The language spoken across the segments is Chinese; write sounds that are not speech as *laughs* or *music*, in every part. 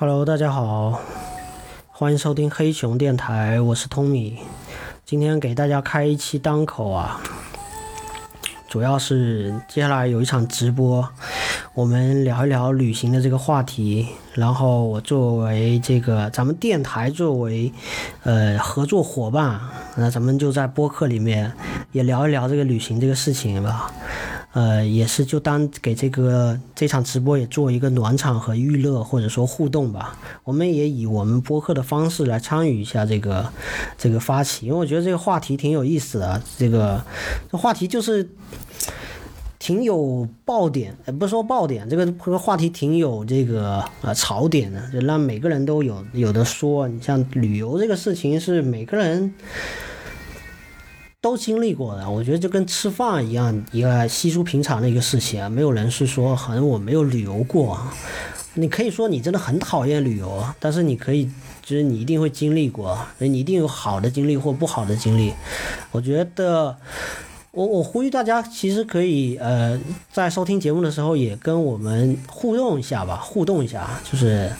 Hello，大家好，欢迎收听黑熊电台，我是 Tommy。今天给大家开一期单口啊，主要是接下来有一场直播，我们聊一聊旅行的这个话题。然后我作为这个咱们电台作为呃合作伙伴，那咱们就在播客里面也聊一聊这个旅行这个事情吧。呃，也是就当给这个这场直播也做一个暖场和娱乐，或者说互动吧。我们也以我们播客的方式来参与一下这个这个发起，因为我觉得这个话题挺有意思的。这个这话题就是挺有爆点，呃，不是说爆点，这个这个话题挺有这个呃槽点的，就让每个人都有有的说。你像旅游这个事情，是每个人。都经历过的，我觉得就跟吃饭一样，一个稀疏平常的一个事情啊。没有人是说好像我没有旅游过，你可以说你真的很讨厌旅游，但是你可以，就是你一定会经历过，你一定有好的经历或不好的经历。我觉得，我我呼吁大家，其实可以呃，在收听节目的时候也跟我们互动一下吧，互动一下，就是。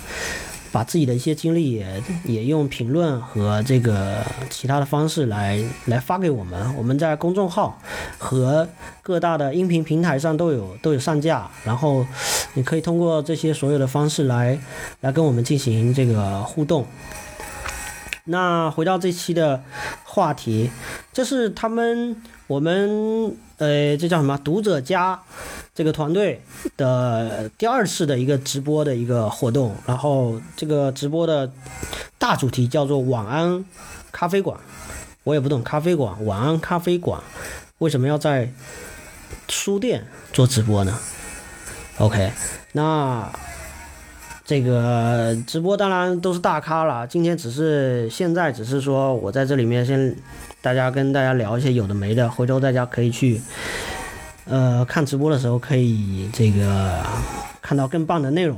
把自己的一些经历也也用评论和这个其他的方式来来发给我们，我们在公众号和各大的音频平台上都有都有上架，然后你可以通过这些所有的方式来来跟我们进行这个互动。那回到这期的话题，这是他们我们呃这叫什么读者家。这个团队的第二次的一个直播的一个活动，然后这个直播的大主题叫做“晚安咖啡馆”，我也不懂咖啡馆，晚安咖啡馆为什么要在书店做直播呢？OK，那这个直播当然都是大咖了，今天只是现在只是说我在这里面先大家跟大家聊一些有的没的，回头大家可以去。呃，看直播的时候可以这个看到更棒的内容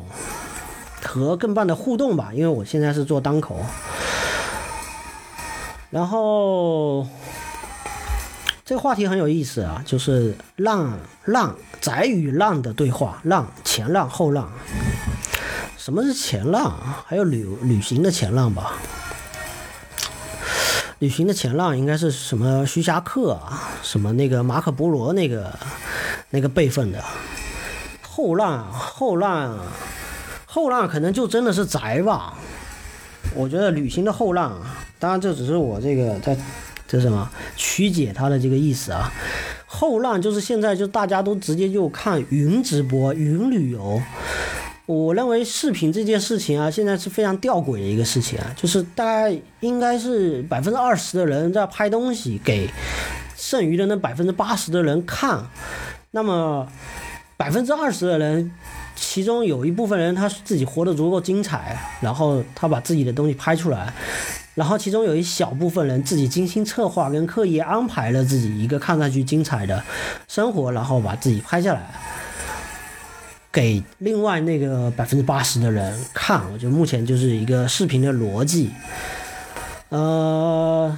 和更棒的互动吧，因为我现在是做单口。然后这个话题很有意思啊，就是浪浪宅与浪的对话，浪前浪后浪，什么是前浪？还有旅旅行的前浪吧。旅行的前浪应该是什么？徐霞客啊，什么那个马可波罗那个那个辈分的。后浪，后浪，后浪可能就真的是宅吧。我觉得旅行的后浪，当然这只是我这个在这什么曲解他的这个意思啊。后浪就是现在就大家都直接就看云直播、云旅游。我认为视频这件事情啊，现在是非常吊诡的一个事情啊，就是大概应该是百分之二十的人在拍东西给剩余的那百分之八十的人看，那么百分之二十的人，其中有一部分人他自己活得足够精彩，然后他把自己的东西拍出来，然后其中有一小部分人自己精心策划跟刻意安排了自己一个看上去精彩的生活，然后把自己拍下来。给另外那个百分之八十的人看，我觉得目前就是一个视频的逻辑，呃，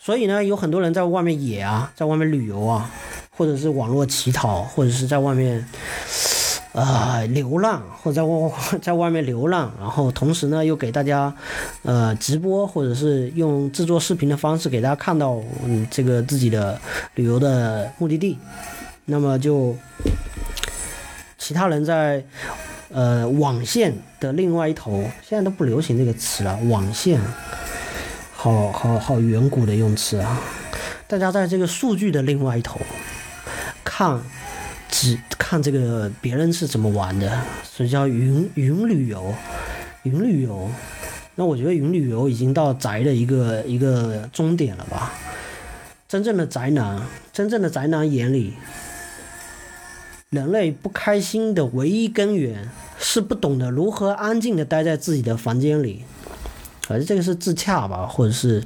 所以呢，有很多人在外面野啊，在外面旅游啊，或者是网络乞讨，或者是在外面啊流浪，或者在外 *laughs* 在外面流浪，然后同时呢，又给大家呃直播，或者是用制作视频的方式给大家看到嗯这个自己的旅游的目的地，那么就。其他人在，呃，网线的另外一头，现在都不流行这个词了。网线，好好好远古的用词啊！大家在这个数据的另外一头，看，只看这个别人是怎么玩的，所以叫云云旅游，云旅游。那我觉得云旅游已经到宅的一个一个终点了吧？真正的宅男，真正的宅男眼里。人类不开心的唯一根源是不懂得如何安静的待在自己的房间里，反正这个是自洽吧，或者是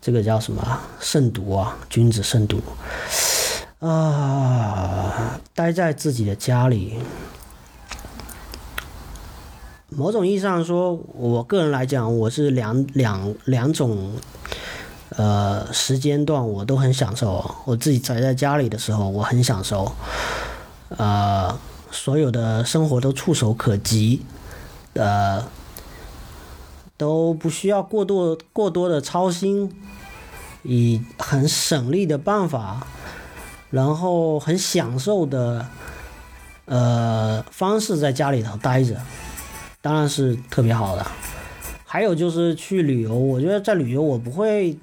这个叫什么慎独啊，君子慎独啊，待在自己的家里。某种意义上说，我个人来讲，我是两两两种呃时间段我都很享受。我自己宅在家里的时候，我很享受。呃，所有的生活都触手可及，呃，都不需要过多过多的操心，以很省力的办法，然后很享受的呃方式在家里头待着，当然是特别好的。还有就是去旅游，我觉得在旅游我不会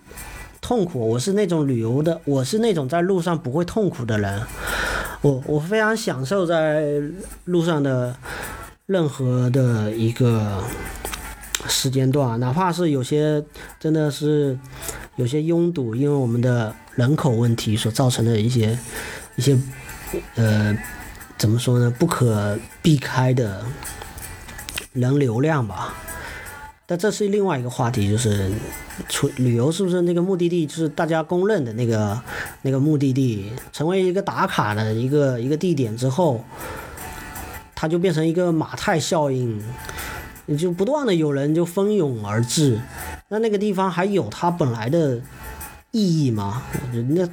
痛苦，我是那种旅游的，我是那种在路上不会痛苦的人，我我非常享受在路上的任何的一个。时间段，哪怕是有些真的是有些拥堵，因为我们的人口问题所造成的一些一些呃怎么说呢？不可避开的人流量吧。但这是另外一个话题，就是出旅游是不是那个目的地，就是大家公认的那个那个目的地，成为一个打卡的一个一个地点之后，它就变成一个马太效应。你就不断的有人就蜂拥而至，那那个地方还有它本来的意义吗？人家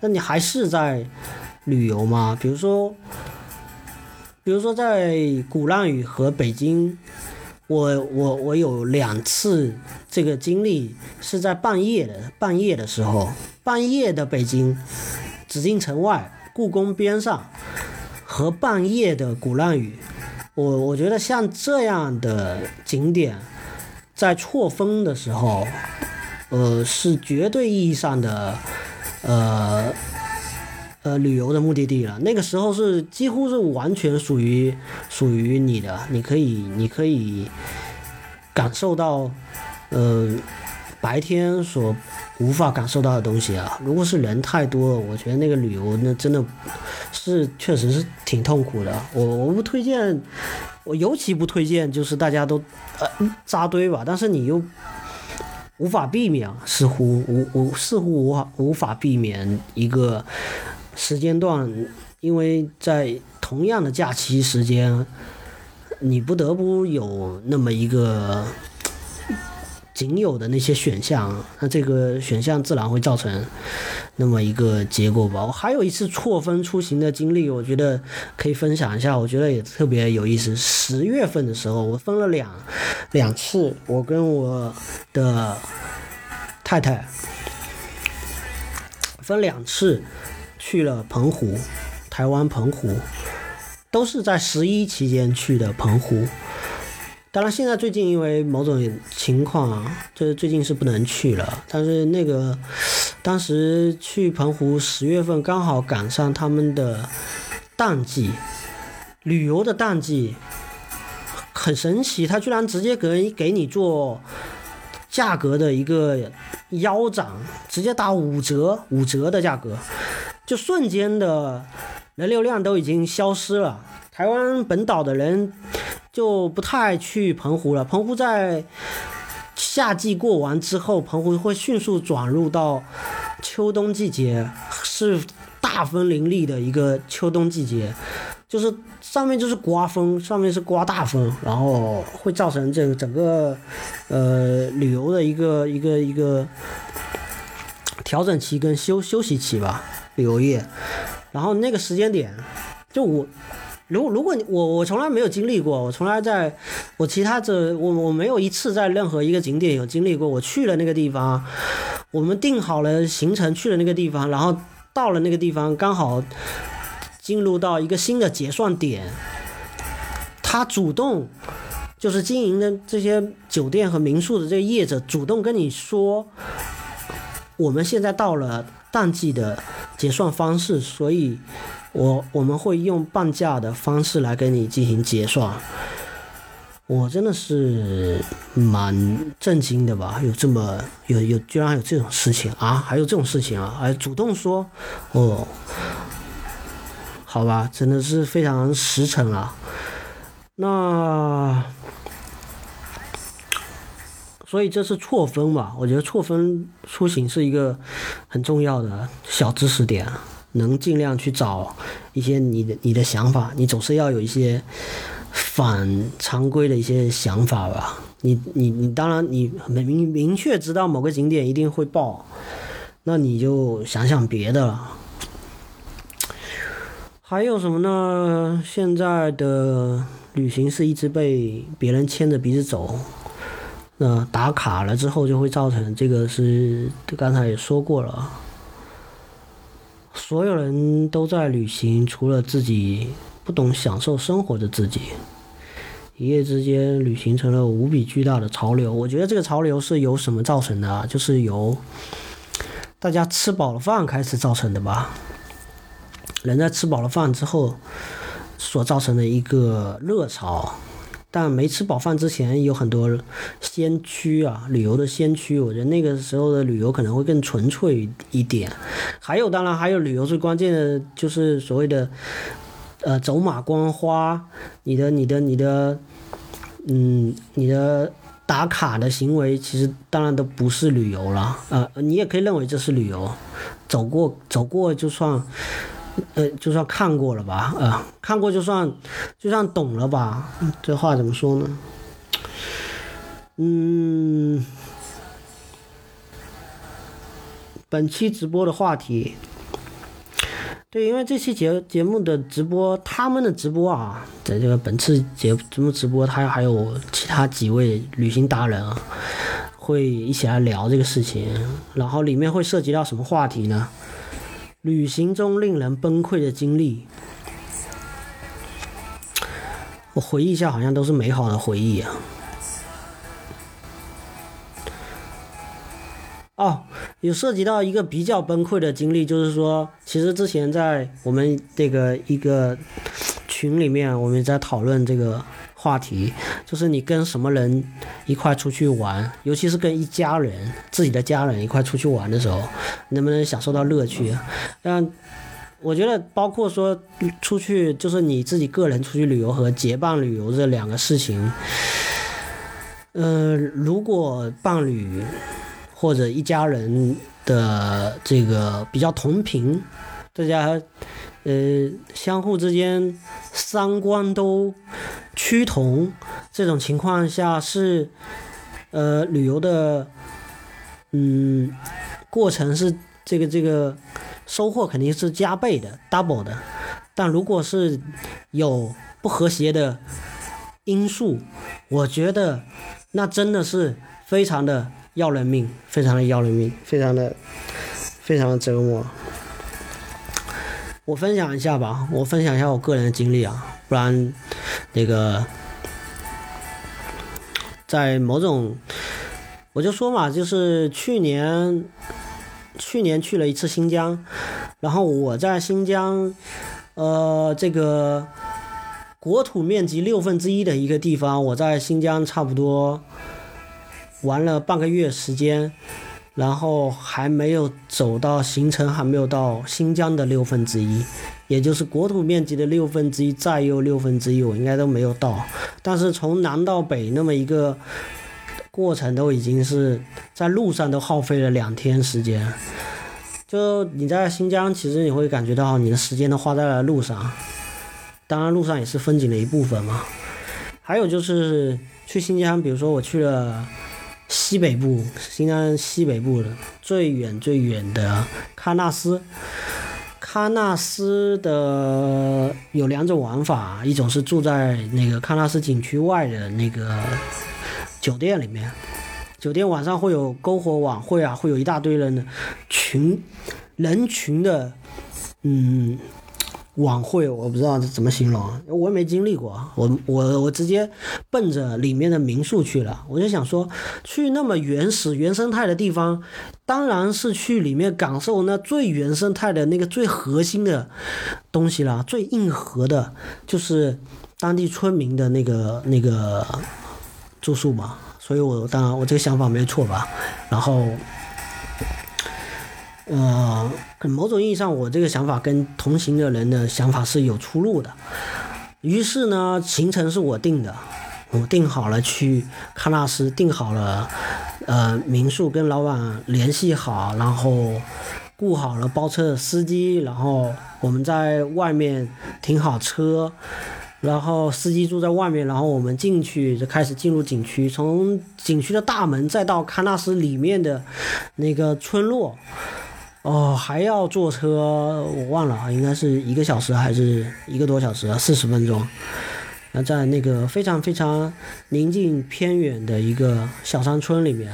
那你还是在旅游吗？比如说，比如说在鼓浪屿和北京，我我我有两次这个经历是在半夜的半夜的时候，半夜的北京，紫禁城外故宫边上和半夜的鼓浪屿。我我觉得像这样的景点，在错峰的时候，呃，是绝对意义上的，呃，呃，旅游的目的地了。那个时候是几乎是完全属于属于你的，你可以你可以感受到，呃，白天所无法感受到的东西啊。如果是人太多，我觉得那个旅游那真的。是，确实是挺痛苦的。我我不推荐，我尤其不推荐，就是大家都呃扎堆吧。但是你又无法避免，似乎无无似乎无法无法避免一个时间段，因为在同样的假期时间，你不得不有那么一个。仅有的那些选项，那这个选项自然会造成那么一个结果吧。我还有一次错峰出行的经历，我觉得可以分享一下，我觉得也特别有意思。十月份的时候，我分了两两次，我跟我的太太分两次去了澎湖，台湾澎湖，都是在十一期间去的澎湖。当然，现在最近因为某种情况，就是最近是不能去了。但是那个当时去澎湖十月份刚好赶上他们的淡季，旅游的淡季，很神奇，他居然直接给给你做价格的一个腰斩，直接打五折，五折的价格，就瞬间的人流量都已经消失了。台湾本岛的人。就不太去澎湖了。澎湖在夏季过完之后，澎湖会迅速转入到秋冬季节，是大风林立的一个秋冬季节。就是上面就是刮风，上面是刮大风，然后会造成这个整个呃旅游的一个一个一个调整期跟休休息期吧，旅游业。然后那个时间点，就我。如如果你我我从来没有经历过，我从来在我其他这我我没有一次在任何一个景点有经历过。我去了那个地方，我们定好了行程去了那个地方，然后到了那个地方刚好进入到一个新的结算点，他主动就是经营的这些酒店和民宿的这个业者主动跟你说，我们现在到了淡季的结算方式，所以。我我们会用半价的方式来跟你进行结算，我真的是蛮震惊的吧？有这么有有居然还有这种事情啊？还有这种事情啊？还主动说哦？好吧，真的是非常实诚啊。那所以这是错峰吧？我觉得错峰出行是一个很重要的小知识点。能尽量去找一些你的你的想法，你总是要有一些反常规的一些想法吧。你你你当然你明明确知道某个景点一定会爆，那你就想想别的了。还有什么呢？现在的旅行是一直被别人牵着鼻子走，那打卡了之后就会造成这个是刚才也说过了，所有人都在旅行，除了自己不懂享受生活的自己。一夜之间，旅行成了无比巨大的潮流。我觉得这个潮流是由什么造成的啊？就是由大家吃饱了饭开始造成的吧。人在吃饱了饭之后所造成的一个热潮。但没吃饱饭之前，有很多先驱啊，旅游的先驱。我觉得那个时候的旅游可能会更纯粹一点。还有，当然还有旅游最关键的就是所谓的，呃，走马观花，你的、你的、你的，嗯，你的打卡的行为，其实当然都不是旅游了。呃，你也可以认为这是旅游，走过走过就算。呃，就算看过了吧，呃，看过就算，就算懂了吧，这话怎么说呢？嗯，本期直播的话题，对，因为这期节节目的直播，他们的直播啊，在这个本次节节目直播，他还有其他几位旅行达人啊，会一起来聊这个事情，然后里面会涉及到什么话题呢？旅行中令人崩溃的经历，我回忆一下，好像都是美好的回忆啊。哦，有涉及到一个比较崩溃的经历，就是说，其实之前在我们这个一个群里面，我们在讨论这个。话题就是你跟什么人一块出去玩，尤其是跟一家人、自己的家人一块出去玩的时候，能不能享受到乐趣？但我觉得，包括说出去，就是你自己个人出去旅游和结伴旅游这两个事情，呃，如果伴侣或者一家人的这个比较同频，大家呃相互之间三观都。趋同这种情况下是，呃，旅游的，嗯，过程是这个这个收获肯定是加倍的，double 的。但如果是有不和谐的因素，我觉得那真的是非常的要人命，非常的要人命，非常的非常的折磨。我分享一下吧，我分享一下我个人的经历啊。不然，那个，在某种，我就说嘛，就是去年，去年去了一次新疆，然后我在新疆，呃，这个国土面积六分之一的一个地方，我在新疆差不多玩了半个月时间，然后还没有走到行程，还没有到新疆的六分之一。也就是国土面积的六分之一，再又六分之一，我应该都没有到。但是从南到北那么一个过程，都已经是在路上都耗费了两天时间。就你在新疆，其实你会感觉到你的时间都花在了路上。当然，路上也是风景的一部分嘛。还有就是去新疆，比如说我去了西北部，新疆西北部的最远最远的喀纳斯。喀纳斯的有两种玩法，一种是住在那个喀纳斯景区外的那个酒店里面，酒店晚上会有篝火晚会啊，会有一大堆人的群人群的，嗯。晚会我不知道怎么形容，我也没经历过，我我我直接奔着里面的民宿去了。我就想说，去那么原始原生态的地方，当然是去里面感受那最原生态的那个最核心的东西了，最硬核的，就是当地村民的那个那个住宿嘛。所以我当然我这个想法没错吧，然后。呃，某种意义上，我这个想法跟同行的人的想法是有出入的。于是呢，行程是我定的，我定好了去喀纳斯，定好了呃民宿，跟老板联系好，然后雇好了包车的司机，然后我们在外面停好车，然后司机住在外面，然后我们进去就开始进入景区，从景区的大门再到喀纳斯里面的那个村落。哦，还要坐车，我忘了啊，应该是一个小时还是一个多小时啊？四十分钟，那在那个非常非常宁静偏远的一个小山村里面，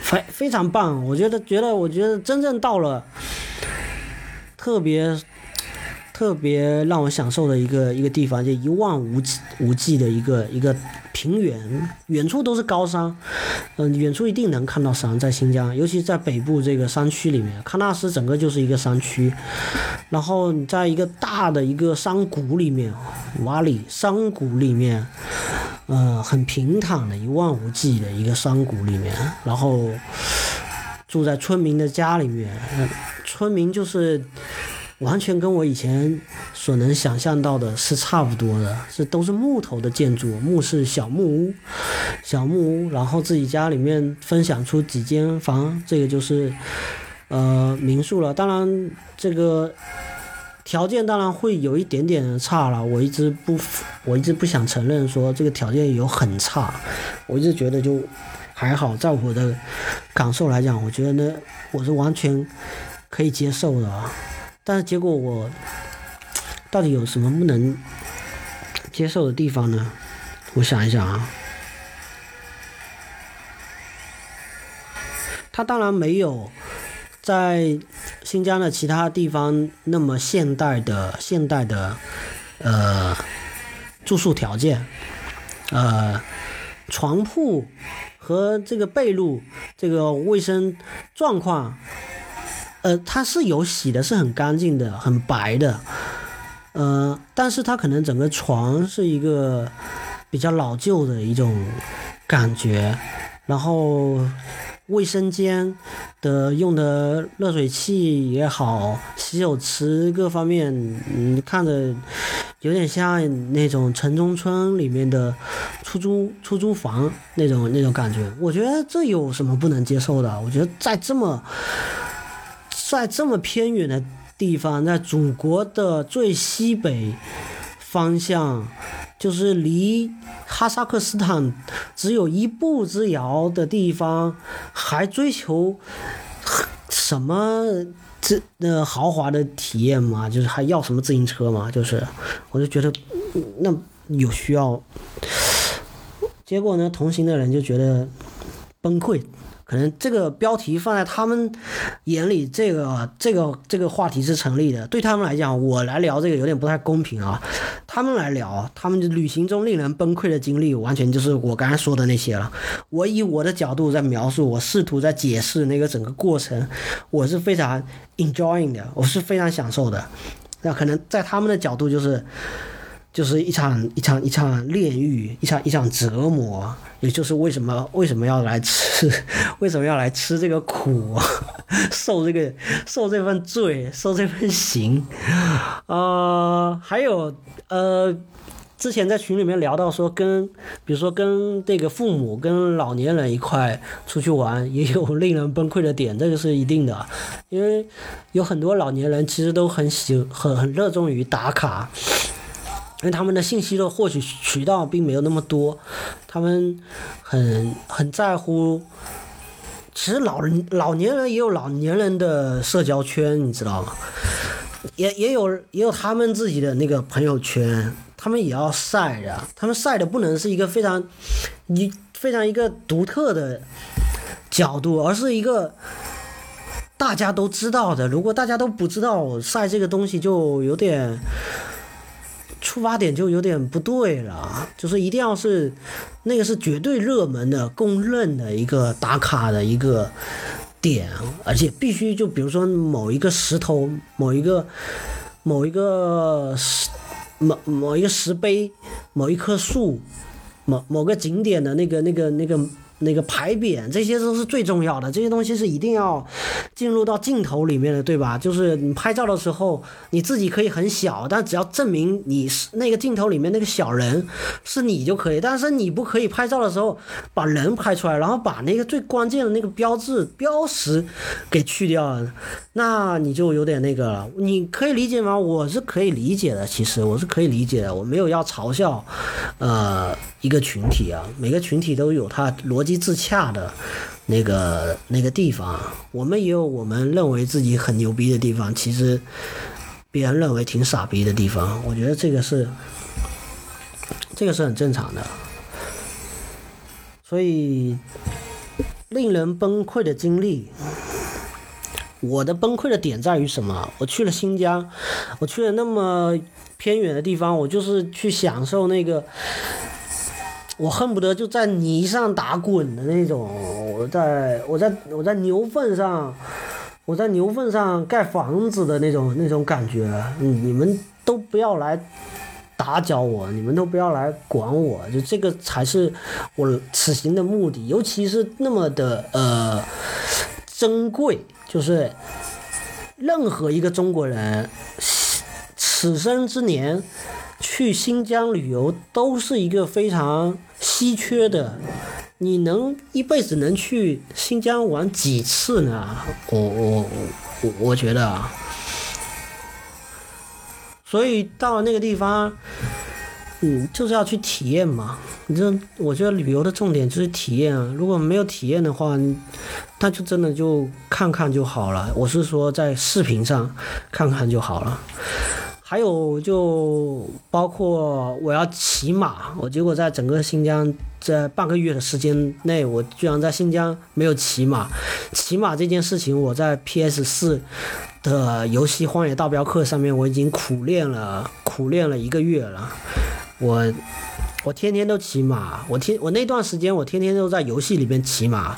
非非常棒。我觉得，觉得，我觉得真正到了特别特别让我享受的一个一个地方，就一望无际无际的一个一个。平原，远处都是高山，嗯，远处一定能看到山，在新疆，尤其在北部这个山区里面，喀纳斯整个就是一个山区，然后你在一个大的一个山谷里面，瓦里山谷里面，呃，很平坦的一望无际的一个山谷里面，然后住在村民的家里面，村民就是。完全跟我以前所能想象到的是差不多的，是都是木头的建筑，木是小木屋，小木屋，然后自己家里面分享出几间房，这个就是呃民宿了。当然，这个条件当然会有一点点差了。我一直不，我一直不想承认说这个条件有很差，我一直觉得就还好，在我的感受来讲，我觉得呢，我是完全可以接受的啊。但是结果我到底有什么不能接受的地方呢？我想一想啊，它当然没有在新疆的其他地方那么现代的现代的呃住宿条件，呃床铺和这个被褥这个卫生状况。呃，它是有洗的，是很干净的，很白的，呃，但是它可能整个床是一个比较老旧的一种感觉，然后卫生间的用的热水器也好，洗手池各方面，嗯，看着有点像那种城中村里面的出租出租房那种那种感觉，我觉得这有什么不能接受的？我觉得在这么。在这么偏远的地方，在祖国的最西北方向，就是离哈萨克斯坦只有一步之遥的地方，还追求什么这那豪华的体验吗？就是还要什么自行车吗？就是，我就觉得那有需要。结果呢，同行的人就觉得崩溃。可能这个标题放在他们眼里，这个这个这个话题是成立的。对他们来讲，我来聊这个有点不太公平啊。他们来聊他们旅行中令人崩溃的经历，完全就是我刚才说的那些了。我以我的角度在描述，我试图在解释那个整个过程，我是非常 enjoying 的，我是非常享受的。那可能在他们的角度就是。就是一场一场一场炼狱，一场一场折磨，也就是为什么为什么要来吃，为什么要来吃这个苦，受这个受这份罪，受这份刑，呃，还有呃，之前在群里面聊到说，跟比如说跟这个父母跟老年人一块出去玩，也有令人崩溃的点，这个是一定的，因为有很多老年人其实都很喜很很热衷于打卡。因为他们的信息的获取渠道并没有那么多，他们很很在乎。其实老人老年人也有老年人的社交圈，你知道吗？也也有也有他们自己的那个朋友圈，他们也要晒的。他们晒的不能是一个非常一非常一个独特的角度，而是一个大家都知道的。如果大家都不知道晒这个东西，就有点。出发点就有点不对了，就是一定要是那个是绝对热门的、公认的一个打卡的一个点，而且必须就比如说某一个石头、某一个某一个石、某某一个石碑、某一棵树、某某个景点的那个、那个、那个。那个牌匾，这些都是最重要的，这些东西是一定要进入到镜头里面的，对吧？就是你拍照的时候，你自己可以很小，但只要证明你是那个镜头里面那个小人是你就可以。但是你不可以拍照的时候把人拍出来，然后把那个最关键的那个标志标识给去掉，那你就有点那个了。你可以理解吗？我是可以理解的，其实我是可以理解的，我没有要嘲笑，呃。一个群体啊，每个群体都有它逻辑自洽的那个那个地方。我们也有我们认为自己很牛逼的地方，其实别人认为挺傻逼的地方。我觉得这个是这个是很正常的。所以，令人崩溃的经历，我的崩溃的点在于什么？我去了新疆，我去了那么偏远的地方，我就是去享受那个。我恨不得就在泥上打滚的那种，我在我在我在牛粪上，我在牛粪上盖房子的那种那种感觉，你们都不要来打搅我，你们都不要来管我，就这个才是我此行的目的，尤其是那么的呃珍贵，就是任何一个中国人此生之年去新疆旅游都是一个非常。稀缺的，你能一辈子能去新疆玩几次呢？我我我我觉得啊，所以到了那个地方，嗯，就是要去体验嘛。你这，我觉得旅游的重点就是体验啊。如果没有体验的话，那就真的就看看就好了。我是说在视频上看看就好了。还有就包括我要骑马，我结果在整个新疆在半个月的时间内，我居然在新疆没有骑马。骑马这件事情，我在 PS 四的游戏《荒野大镖客》上面我已经苦练了，苦练了一个月了。我我天天都骑马，我天我那段时间我天天都在游戏里边骑马，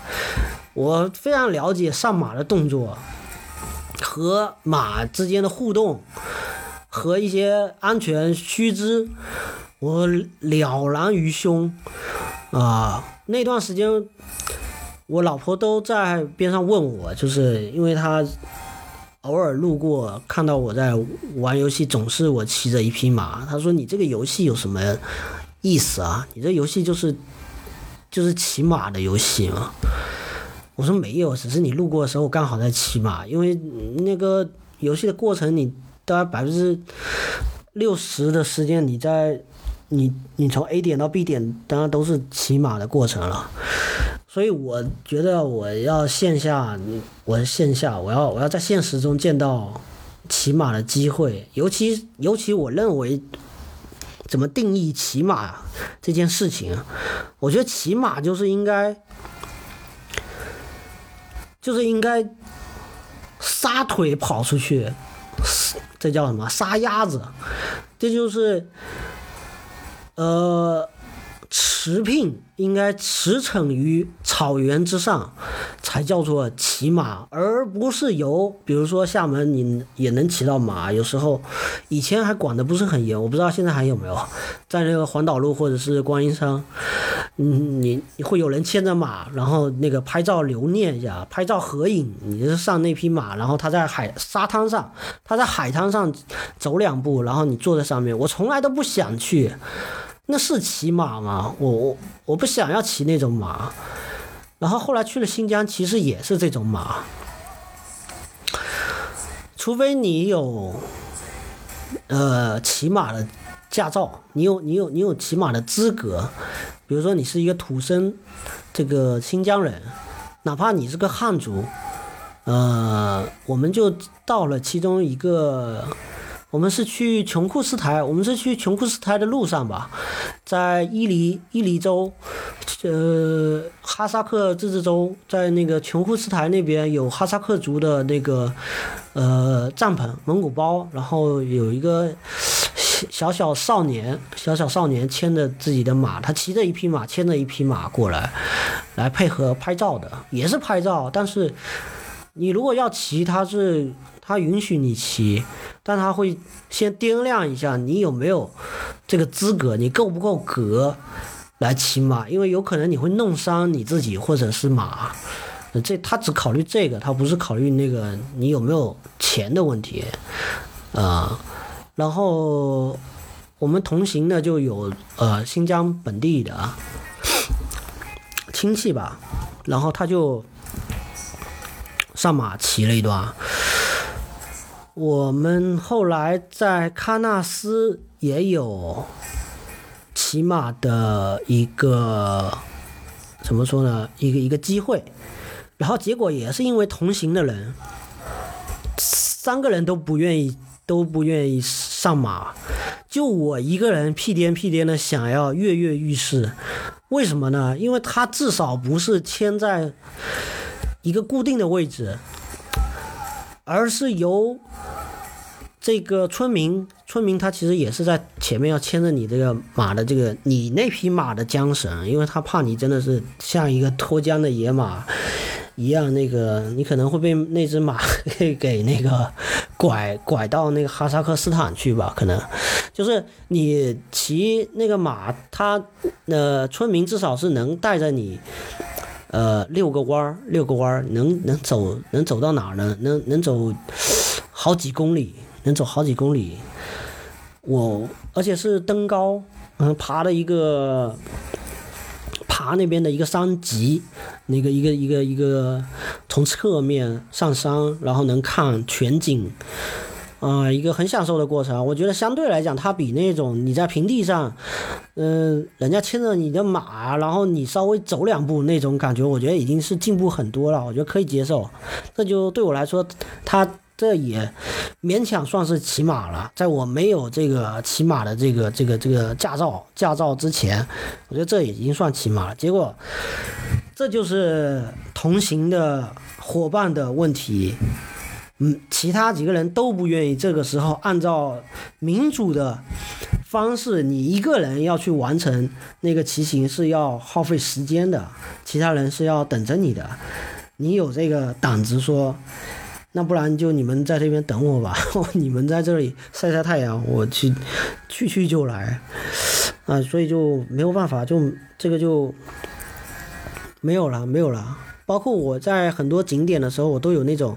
我非常了解上马的动作和马之间的互动。和一些安全须知，我了然于胸啊！那段时间，我老婆都在边上问我，就是因为她偶尔路过看到我在玩游戏，总是我骑着一匹马。她说：“你这个游戏有什么意思啊？你这游戏就是就是骑马的游戏吗？”我说：“没有，只是你路过的时候刚好在骑马，因为那个游戏的过程你。”大概百分之六十的时间，你在你你从 A 点到 B 点，当然都是骑马的过程了。所以我觉得我要线下，我线下我要我要在现实中见到骑马的机会，尤其尤其我认为怎么定义骑马这件事情，我觉得骑马就是应该就是应该撒腿跑出去。这叫什么杀鸭子？这就是，呃，驰聘应该驰骋于草原之上，才叫做骑马，而不是由，比如说厦门你也能骑到马，有时候以前还管的不是很严，我不知道现在还有没有，在那个环岛路或者是观音山。嗯，你会有人牵着马，然后那个拍照留念一下，拍照合影。你是上那匹马，然后他在海沙滩上，他在海滩上走两步，然后你坐在上面。我从来都不想去，那是骑马吗？我我我不想要骑那种马。然后后来去了新疆，其实也是这种马，除非你有呃骑马的驾照，你有你有你有骑马的资格。比如说你是一个土生，这个新疆人，哪怕你是个汉族，呃，我们就到了其中一个，我们是去琼库斯台，我们是去琼库斯台的路上吧，在伊犁伊犁州，呃，哈萨克自治州，在那个琼库斯台那边有哈萨克族的那个，呃，帐篷蒙古包，然后有一个。小小少年，小小少年牵着自己的马，他骑着一匹马，牵着一匹马过来，来配合拍照的，也是拍照。但是你如果要骑，他是他允许你骑，但他会先掂量一下你有没有这个资格，你够不够格来骑马，因为有可能你会弄伤你自己或者是马。这他只考虑这个，他不是考虑那个你有没有钱的问题，啊。然后我们同行的就有呃新疆本地的亲戚吧，然后他就上马骑了一段。我们后来在喀纳斯也有骑马的一个怎么说呢？一个一个机会，然后结果也是因为同行的人三个人都不愿意。都不愿意上马，就我一个人屁颠屁颠的想要跃跃欲试，为什么呢？因为他至少不是牵在一个固定的位置，而是由这个村民，村民他其实也是在前面要牵着你这个马的这个你那匹马的缰绳，因为他怕你真的是像一个脱缰的野马。一样，那个你可能会被那只马给 *laughs* 给那个拐拐到那个哈萨克斯坦去吧？可能就是你骑那个马，他呃村民至少是能带着你呃六个弯儿，六个弯儿能能走能走到哪儿呢？能能走好几公里，能走好几公里。我而且是登高，嗯，爬了一个。爬那边的一个山脊，那个一个一个一个从侧面上山，然后能看全景，啊，一个很享受的过程。我觉得相对来讲，它比那种你在平地上，嗯，人家牵着你的马，然后你稍微走两步那种感觉，我觉得已经是进步很多了。我觉得可以接受。这就对我来说，它。这也勉强算是骑马了，在我没有这个骑马的这个这个这个驾照驾照之前，我觉得这已经算骑马了。结果，这就是同行的伙伴的问题。嗯，其他几个人都不愿意。这个时候，按照民主的方式，你一个人要去完成那个骑行是要耗费时间的，其他人是要等着你的。你有这个胆子说？那不然就你们在这边等我吧，*laughs* 你们在这里晒晒太阳，我去去去就来，啊，所以就没有办法，就这个就没有了，没有了。包括我在很多景点的时候，我都有那种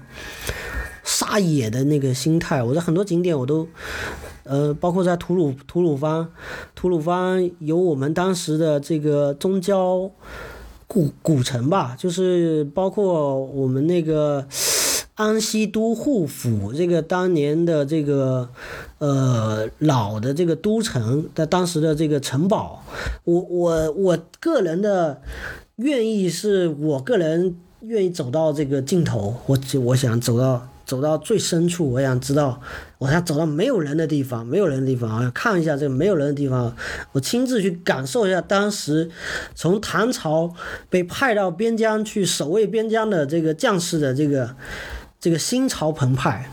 撒野的那个心态。我在很多景点我都，呃，包括在吐鲁吐鲁番，吐鲁番有我们当时的这个宗教古古城吧，就是包括我们那个。安西都护府这个当年的这个呃老的这个都城的当时的这个城堡，我我我个人的愿意是我个人愿意走到这个尽头，我我想走到走到最深处，我想知道，我想走到没有人的地方，没有人的地方，我要看一下这个没有人的地方，我亲自去感受一下当时从唐朝被派到边疆去守卫边疆的这个将士的这个。这个心潮澎湃，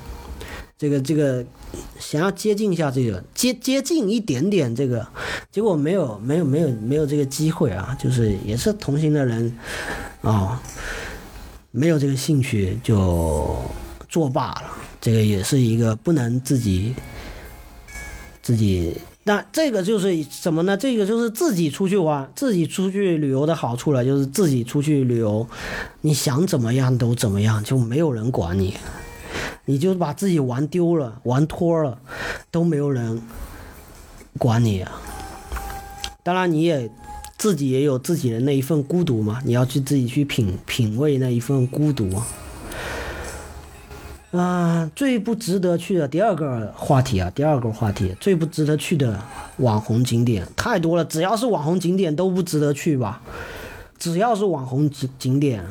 这个这个想要接近一下这个接接近一点点这个，结果没有没有没有没有这个机会啊，就是也是同行的人啊，没有这个兴趣就作罢了，这个也是一个不能自己自己。那这个就是什么呢？这个就是自己出去玩、自己出去旅游的好处了，就是自己出去旅游，你想怎么样都怎么样，就没有人管你，你就把自己玩丢了、玩脱了，都没有人管你啊。当然，你也自己也有自己的那一份孤独嘛，你要去自己去品品味那一份孤独。啊最不值得去的第二个话题啊，第二个话题，最不值得去的网红景点太多了，只要是网红景点都不值得去吧？只要是网红景景点，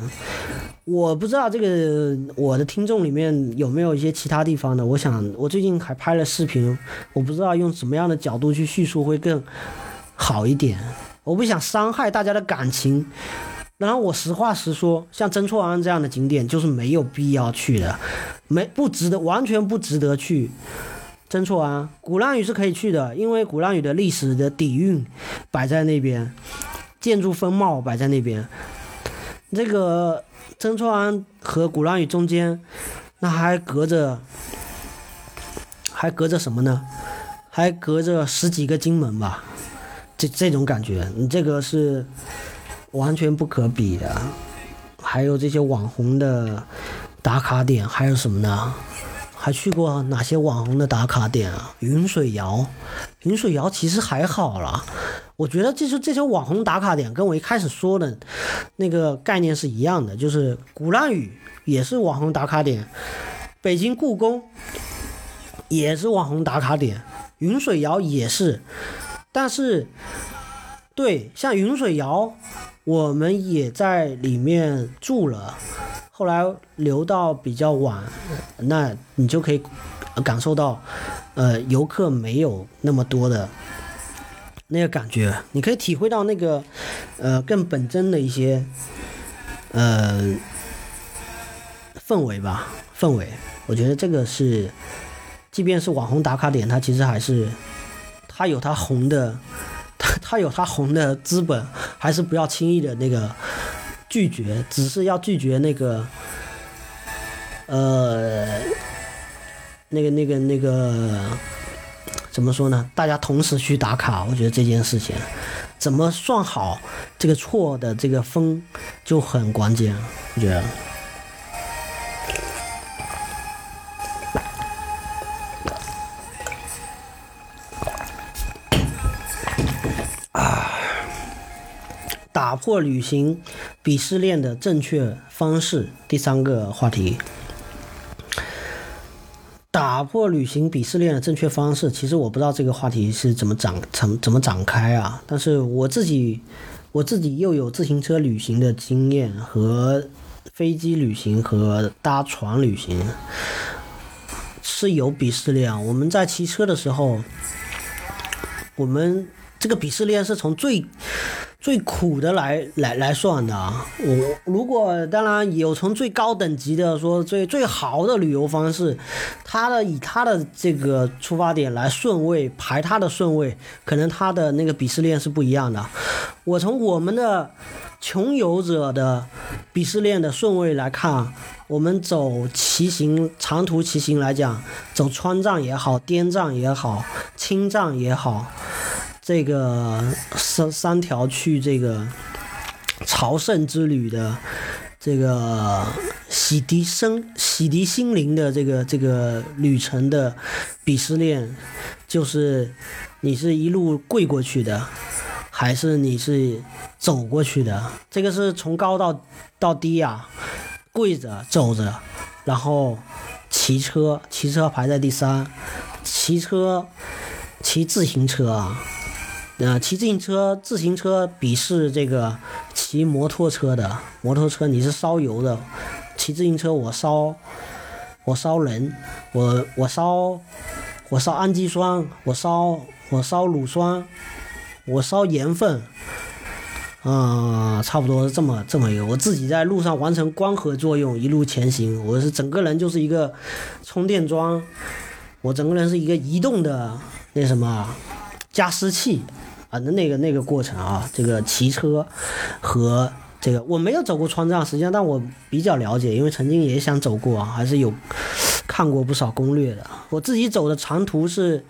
我不知道这个我的听众里面有没有一些其他地方的。我想，我最近还拍了视频，我不知道用什么样的角度去叙述会更好一点。我不想伤害大家的感情。然后我实话实说，像曾厝垵这样的景点就是没有必要去的，没不值得，完全不值得去。曾厝垵、鼓浪屿是可以去的，因为鼓浪屿的历史的底蕴摆在那边，建筑风貌摆在那边。这个曾厝垵和鼓浪屿中间，那还隔着，还隔着什么呢？还隔着十几个金门吧？这这种感觉，你这个是。完全不可比的，还有这些网红的打卡点，还有什么呢？还去过哪些网红的打卡点啊？云水谣，云水谣其实还好啦，我觉得这些这些网红打卡点跟我一开始说的那个概念是一样的，就是鼓浪屿也是网红打卡点，北京故宫也是网红打卡点，云水谣也是，但是对像云水谣。我们也在里面住了，后来留到比较晚，那你就可以感受到，呃，游客没有那么多的那个感觉，你可以体会到那个，呃，更本真的一些，呃，氛围吧，氛围。我觉得这个是，即便是网红打卡点，它其实还是，它有它红的，他有他红的资本，还是不要轻易的那个拒绝，只是要拒绝那个。呃，那个、那个、那个，怎么说呢？大家同时去打卡，我觉得这件事情怎么算好这个错的这个分就很关键，我觉得。破旅行鄙视链的正确方式，第三个话题。打破旅行鄙视链的正确方式，其实我不知道这个话题是怎么展怎怎么展开啊。但是我自己，我自己又有自行车旅行的经验和飞机旅行和搭船旅行，是有鄙视链。我们在骑车的时候，我们这个鄙视链是从最。最苦的来来来算的啊！我如果当然有从最高等级的说最最好的旅游方式，他的以他的这个出发点来顺位排他的顺位，可能他的那个鄙视链是不一样的。我从我们的穷游者的鄙视链的顺位来看，我们走骑行长途骑行来讲，走川藏也好，滇藏也好，青藏也好。这个三三条去这个朝圣之旅的这个洗涤身、洗涤心灵的这个这个旅程的鄙视链，就是你是一路跪过去的，还是你是走过去的？这个是从高到到低啊，跪着走着，然后骑车，骑车排在第三，骑车骑自行车啊。呃，骑自行车、自行车鄙视这个骑摩托车的，摩托车你是烧油的，骑自行车我烧，我烧人，我我烧，我烧氨基酸，我烧我烧乳酸，我烧盐分，啊，差不多是这么这么一个，我自己在路上完成光合作用，一路前行，我是整个人就是一个充电桩，我整个人是一个移动的那什么加湿器。啊，那那个那个过程啊，这个骑车和这个我没有走过川藏，实际上但我比较了解，因为曾经也想走过啊，还是有看过不少攻略的。我自己走的长途是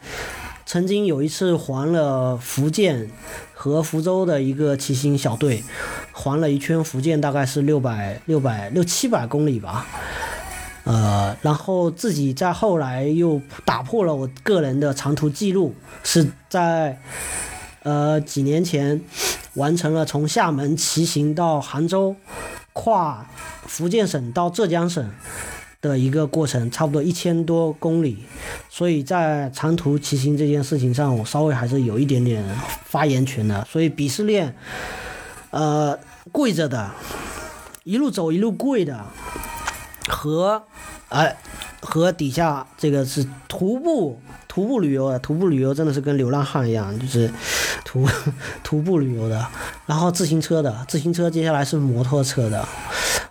曾经有一次环了福建和福州的一个骑行小队，环了一圈福建，大概是六百六百六七百公里吧。呃，然后自己在后来又打破了我个人的长途记录，是在。呃，几年前完成了从厦门骑行到杭州，跨福建省到浙江省的一个过程，差不多一千多公里。所以在长途骑行这件事情上，我稍微还是有一点点发言权的。所以鄙视链，呃，跪着的，一路走一路跪的，和，哎，和底下这个是徒步徒步旅游的，徒步旅游真的是跟流浪汉一样，就是。*laughs* 徒 *laughs* 徒步旅游的，然后自行车的，自行车接下来是摩托车的，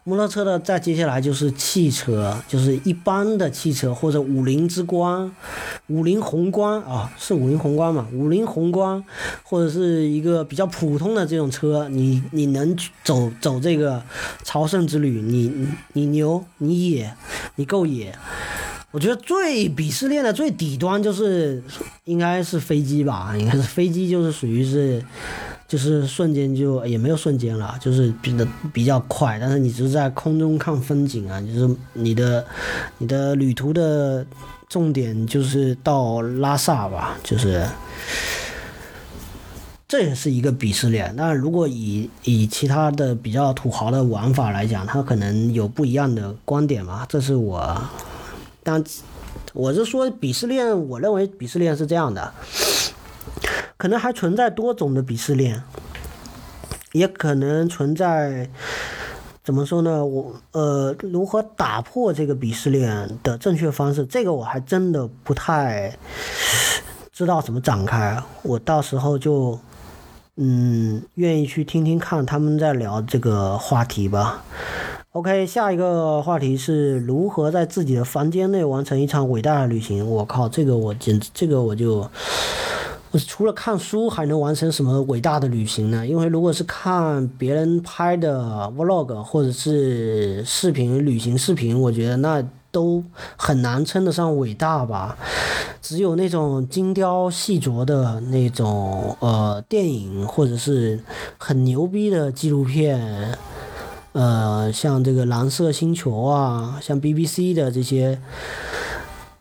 摩托车的再接下来就是汽车，就是一般的汽车或者五菱之光、五菱宏光啊，是五菱宏光嘛？五菱宏光或者是一个比较普通的这种车，你你能走走这个朝圣之旅，你你牛，你野，你够野。我觉得最鄙视链的最底端就是应该是飞机吧，应该是飞机就是属于是，就是瞬间就也没有瞬间了，就是比的比较快，但是你只是在空中看风景啊，就是你的你的旅途的重点就是到拉萨吧，就是这也是一个鄙视链。那如果以以其他的比较土豪的玩法来讲，他可能有不一样的观点嘛，这是我。但我是说鄙视链，我认为鄙视链是这样的，可能还存在多种的鄙视链，也可能存在怎么说呢？我呃，如何打破这个鄙视链的正确方式，这个我还真的不太知道怎么展开。我到时候就嗯，愿意去听听看他们在聊这个话题吧。OK，下一个话题是如何在自己的房间内完成一场伟大的旅行。我靠，这个我简直，这个我就。除了看书还能完成什么伟大的旅行呢？因为如果是看别人拍的 vlog 或者是视频旅行视频，我觉得那都很难称得上伟大吧。只有那种精雕细琢的那种呃电影或者是很牛逼的纪录片，呃，像这个蓝色星球啊，像 BBC 的这些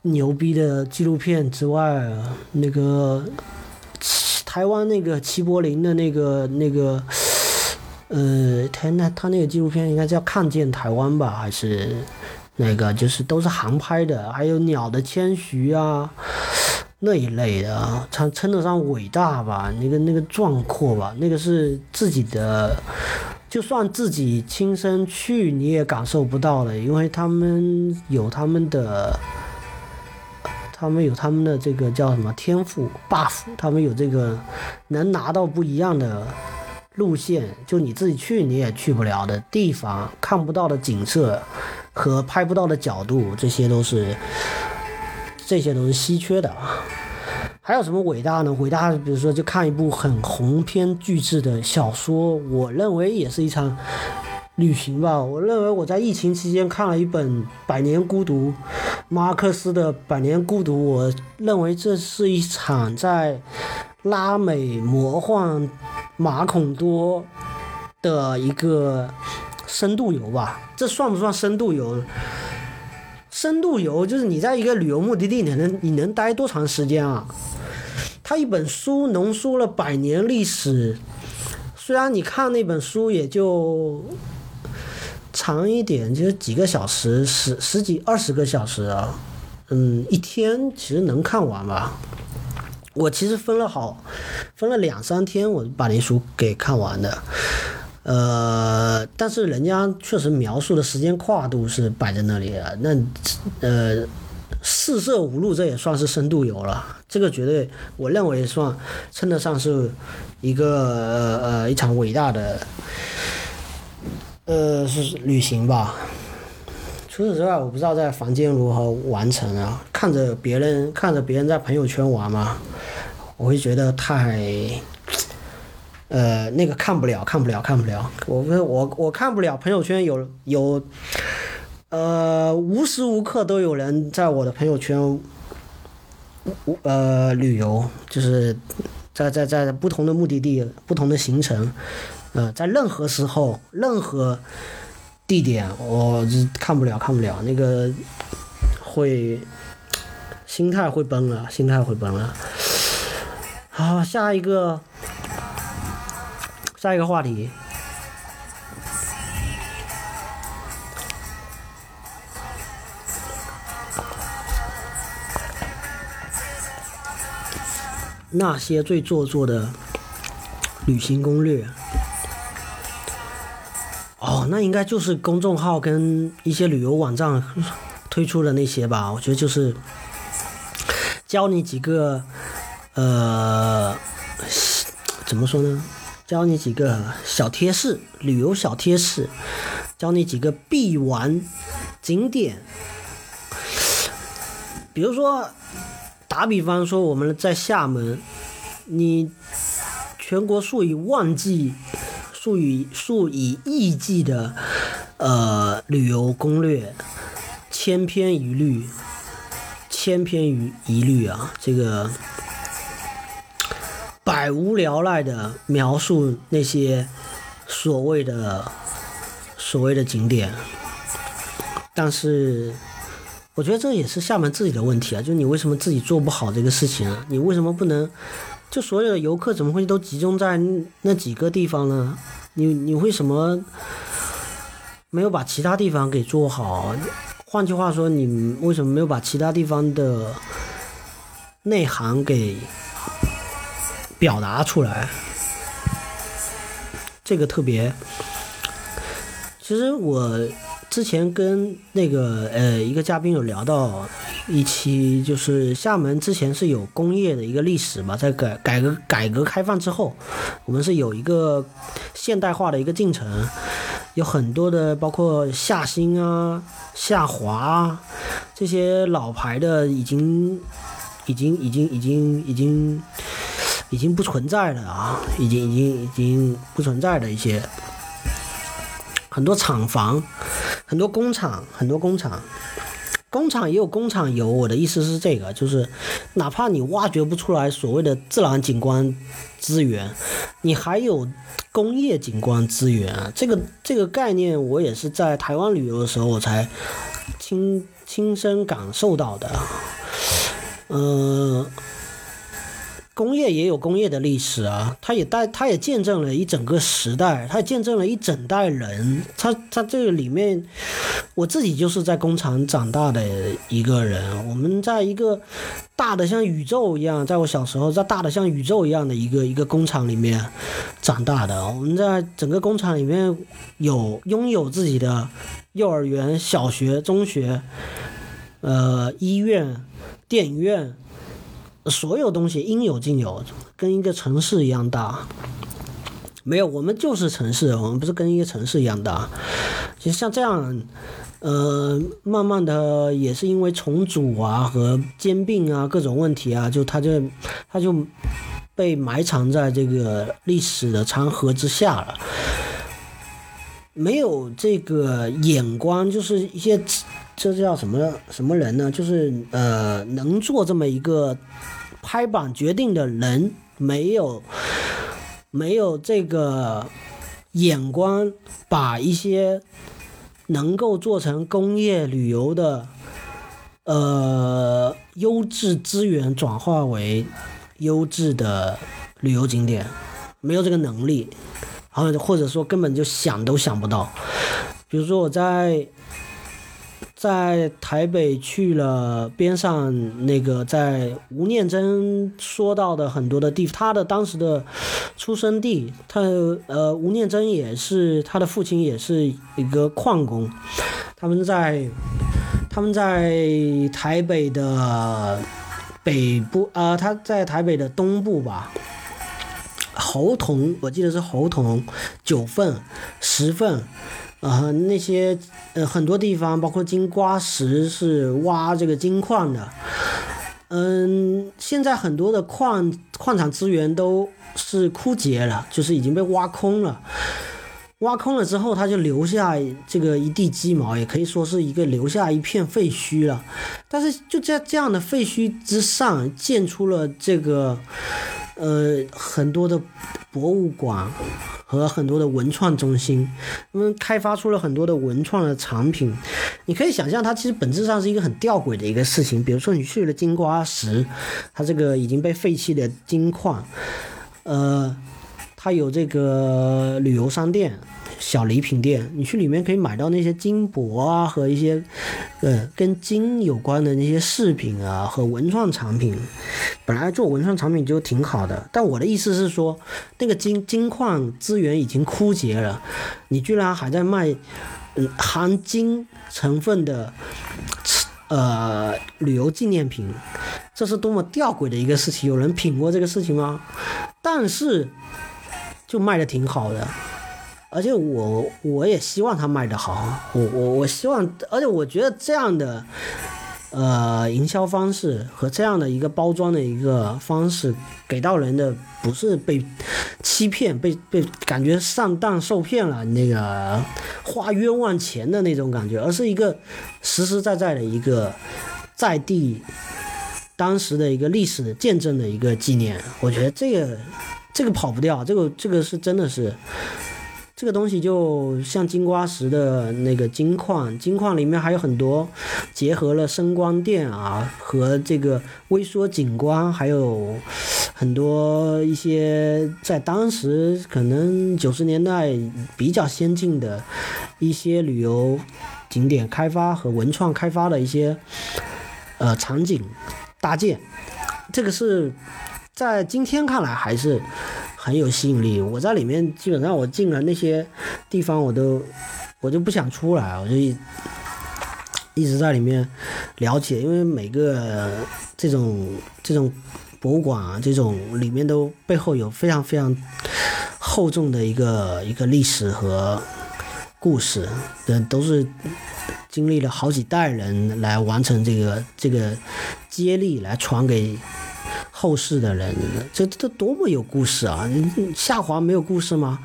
牛逼的纪录片之外，那个。台湾那个齐柏林的那个那个，呃，他那他那个纪录片应该叫《看见台湾》吧，还是那个就是都是航拍的，还有鸟的迁徙啊那一类的，称称得上伟大吧？那个那个壮阔吧？那个是自己的，就算自己亲身去你也感受不到的，因为他们有他们的。他们有他们的这个叫什么天赋 buff，他们有这个能拿到不一样的路线，就你自己去你也去不了的地方，看不到的景色和拍不到的角度，这些都是这些都是稀缺的。还有什么伟大呢？伟大，比如说就看一部很鸿篇巨制的小说，我认为也是一场。旅行吧，我认为我在疫情期间看了一本《百年孤独》，马克思的《百年孤独》，我认为这是一场在拉美魔幻马孔多的一个深度游吧。这算不算深度游？深度游就是你在一个旅游目的地，你能你能待多长时间啊？他一本书浓缩了百年历史，虽然你看那本书也就。长一点就是几个小时，十十几二十个小时啊，嗯，一天其实能看完吧。我其实分了好，分了两三天，我把那书给看完的。呃，但是人家确实描述的时间跨度是摆在那里啊，那呃四舍五入这也算是深度游了，这个绝对我认为算称得上是一个呃一场伟大的。呃，是旅行吧。除此之外，我不知道在房间如何完成啊。看着别人，看着别人在朋友圈玩嘛，我会觉得太，呃，那个看不了，看不了，看不了。我我我看不了朋友圈有有，呃，无时无刻都有人在我的朋友圈，呃，旅游，就是在在在不同的目的地，不同的行程。呃，在任何时候、任何地点，我看不了，看不了，那个会心态会崩了，心态会崩了。好，下一个，下一个话题，那些最做作的旅行攻略。哦，那应该就是公众号跟一些旅游网站推出的那些吧？我觉得就是教你几个，呃，怎么说呢？教你几个小贴士，旅游小贴士，教你几个必玩景点。比如说，打比方说，我们在厦门，你全国数以万计。数以数以亿计的呃旅游攻略，千篇一律，千篇一一律啊！这个百无聊赖的描述那些所谓的所谓的景点，但是我觉得这也是厦门自己的问题啊！就你为什么自己做不好这个事情啊？你为什么不能？就所有的游客怎么会都集中在那几个地方呢？你你为什么没有把其他地方给做好？换句话说，你为什么没有把其他地方的内涵给表达出来？这个特别，其实我之前跟那个呃一个嘉宾有聊到一期，就是厦门之前是有工业的一个历史嘛，在改改革改革开放之后，我们是有一个现代化的一个进程，有很多的包括厦新啊、厦华啊这些老牌的已经已经已经已经已经已经不存在了啊，已经已经已经不存在的一些。很多厂房，很多工厂，很多工厂，工厂也有工厂油。我的意思是这个，就是哪怕你挖掘不出来所谓的自然景观资源，你还有工业景观资源。这个这个概念，我也是在台湾旅游的时候我才亲亲身感受到的。嗯。工业也有工业的历史啊，它也带，它也见证了一整个时代，它见证了一整代人。它它这个里面，我自己就是在工厂长大的一个人。我们在一个大的像宇宙一样，在我小时候在大的像宇宙一样的一个一个工厂里面长大的。我们在整个工厂里面有拥有自己的幼儿园、小学、中学，呃，医院、电影院。所有东西应有尽有，跟一个城市一样大。没有，我们就是城市，我们不是跟一个城市一样大。其实像这样，呃，慢慢的也是因为重组啊和兼并啊各种问题啊，就它就它就被埋藏在这个历史的长河之下了。没有这个眼光，就是一些这叫什么什么人呢？就是呃，能做这么一个。拍板决定的人没有没有这个眼光，把一些能够做成工业旅游的呃优质资源转化为优质的旅游景点，没有这个能力，然后或者说根本就想都想不到。比如说我在。在台北去了边上那个，在吴念真说到的很多的地，他的当时的出生地，他呃吴念真也是他的父亲也是一个矿工，他们在他们在台北的北部啊，他在台北的东部吧，侯同我记得是侯同九份十份。啊，那些呃很多地方，包括金瓜石是挖这个金矿的，嗯，现在很多的矿矿产资源都是枯竭了，就是已经被挖空了。挖空了之后，它就留下这个一地鸡毛，也可以说是一个留下一片废墟了。但是就在这样的废墟之上，建出了这个呃很多的博物馆。和很多的文创中心，他们开发出了很多的文创的产品。你可以想象，它其实本质上是一个很吊诡的一个事情。比如说，你去了金瓜石，它这个已经被废弃的金矿，呃，它有这个旅游商店。小礼品店，你去里面可以买到那些金箔啊和一些，呃，跟金有关的那些饰品啊和文创产品。本来做文创产品就挺好的，但我的意思是说，那个金金矿资源已经枯竭了，你居然还在卖，嗯，含金成分的，呃，旅游纪念品，这是多么吊诡的一个事情！有人品过这个事情吗？但是，就卖的挺好的。而且我我也希望它卖得好，我我我希望，而且我觉得这样的，呃，营销方式和这样的一个包装的一个方式，给到人的不是被欺骗、被被感觉上当受骗了，那个花冤枉钱的那种感觉，而是一个实实在在的一个在地当时的一个历史见证的一个纪念。我觉得这个这个跑不掉，这个这个是真的是。这个东西就像金瓜石的那个金矿，金矿里面还有很多结合了声光电啊和这个微缩景观，还有很多一些在当时可能九十年代比较先进的一些旅游景点开发和文创开发的一些呃场景搭建，这个是在今天看来还是。很有吸引力。我在里面基本上我进了那些地方，我都我就不想出来，我就一一直在里面了解，因为每个这种这种博物馆啊，这种里面都背后有非常非常厚重的一个一个历史和故事，这都是经历了好几代人来完成这个这个接力，来传给。后世的人，这这多么有故事啊！夏华没有故事吗？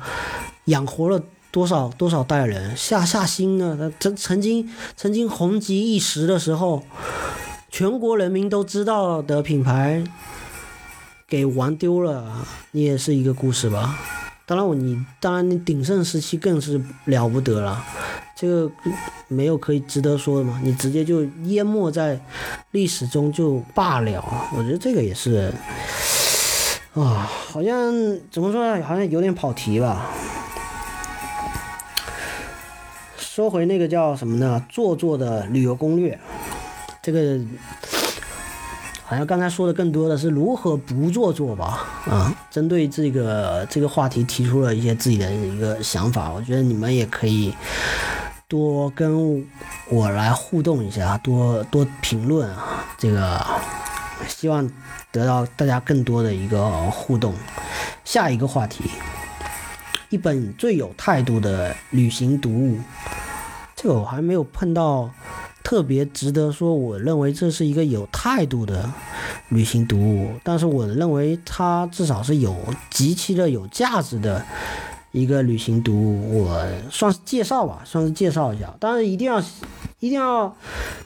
养活了多少多少代人？夏夏兴呢？他曾曾经曾经红极一时的时候，全国人民都知道的品牌，给玩丢了，你也是一个故事吧？当然我你当然你鼎盛时期更是了不得了。这个没有可以值得说的吗？你直接就淹没在历史中就罢了。我觉得这个也是啊，好像怎么说呢？好像有点跑题吧。说回那个叫什么呢？做作的旅游攻略，这个好像刚才说的更多的是如何不做作吧？啊，针对这个这个话题提出了一些自己的一个想法，我觉得你们也可以。多跟我来互动一下，多多评论啊！这个希望得到大家更多的一个互动。下一个话题，一本最有态度的旅行读物，这个我还没有碰到特别值得说，我认为这是一个有态度的旅行读物，但是我认为它至少是有极其的有价值的。一个旅行读物，我算是介绍吧，算是介绍一下。但是一定要，一定要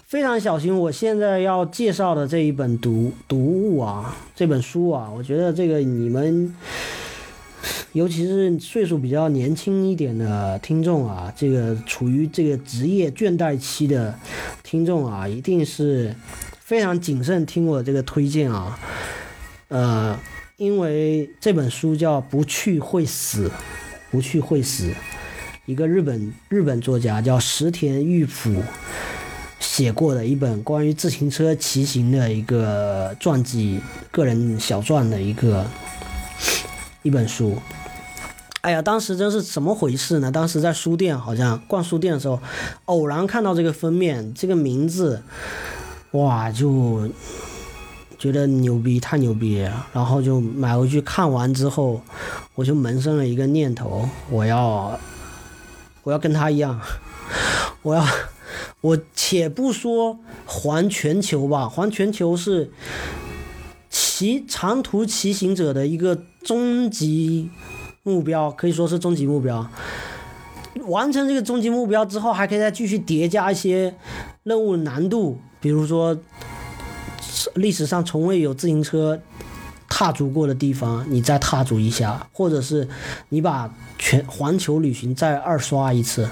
非常小心。我现在要介绍的这一本读读物啊，这本书啊，我觉得这个你们，尤其是岁数比较年轻一点的听众啊，这个处于这个职业倦怠期的听众啊，一定是非常谨慎听我这个推荐啊。呃，因为这本书叫《不去会死》。不去会死。一个日本日本作家叫石田裕辅写过的一本关于自行车骑行的一个传记个人小传的一个一本书。哎呀，当时真是怎么回事呢？当时在书店，好像逛书店的时候，偶然看到这个封面，这个名字，哇，就觉得牛逼，太牛逼了，然后就买回去看完之后。我就萌生了一个念头，我要，我要跟他一样，我要，我且不说环全球吧，环全球是骑长途骑行者的一个终极目标，可以说是终极目标。完成这个终极目标之后，还可以再继续叠加一些任务难度，比如说历史上从未有自行车。踏足过的地方，你再踏足一下，或者是你把全环球旅行再二刷一次，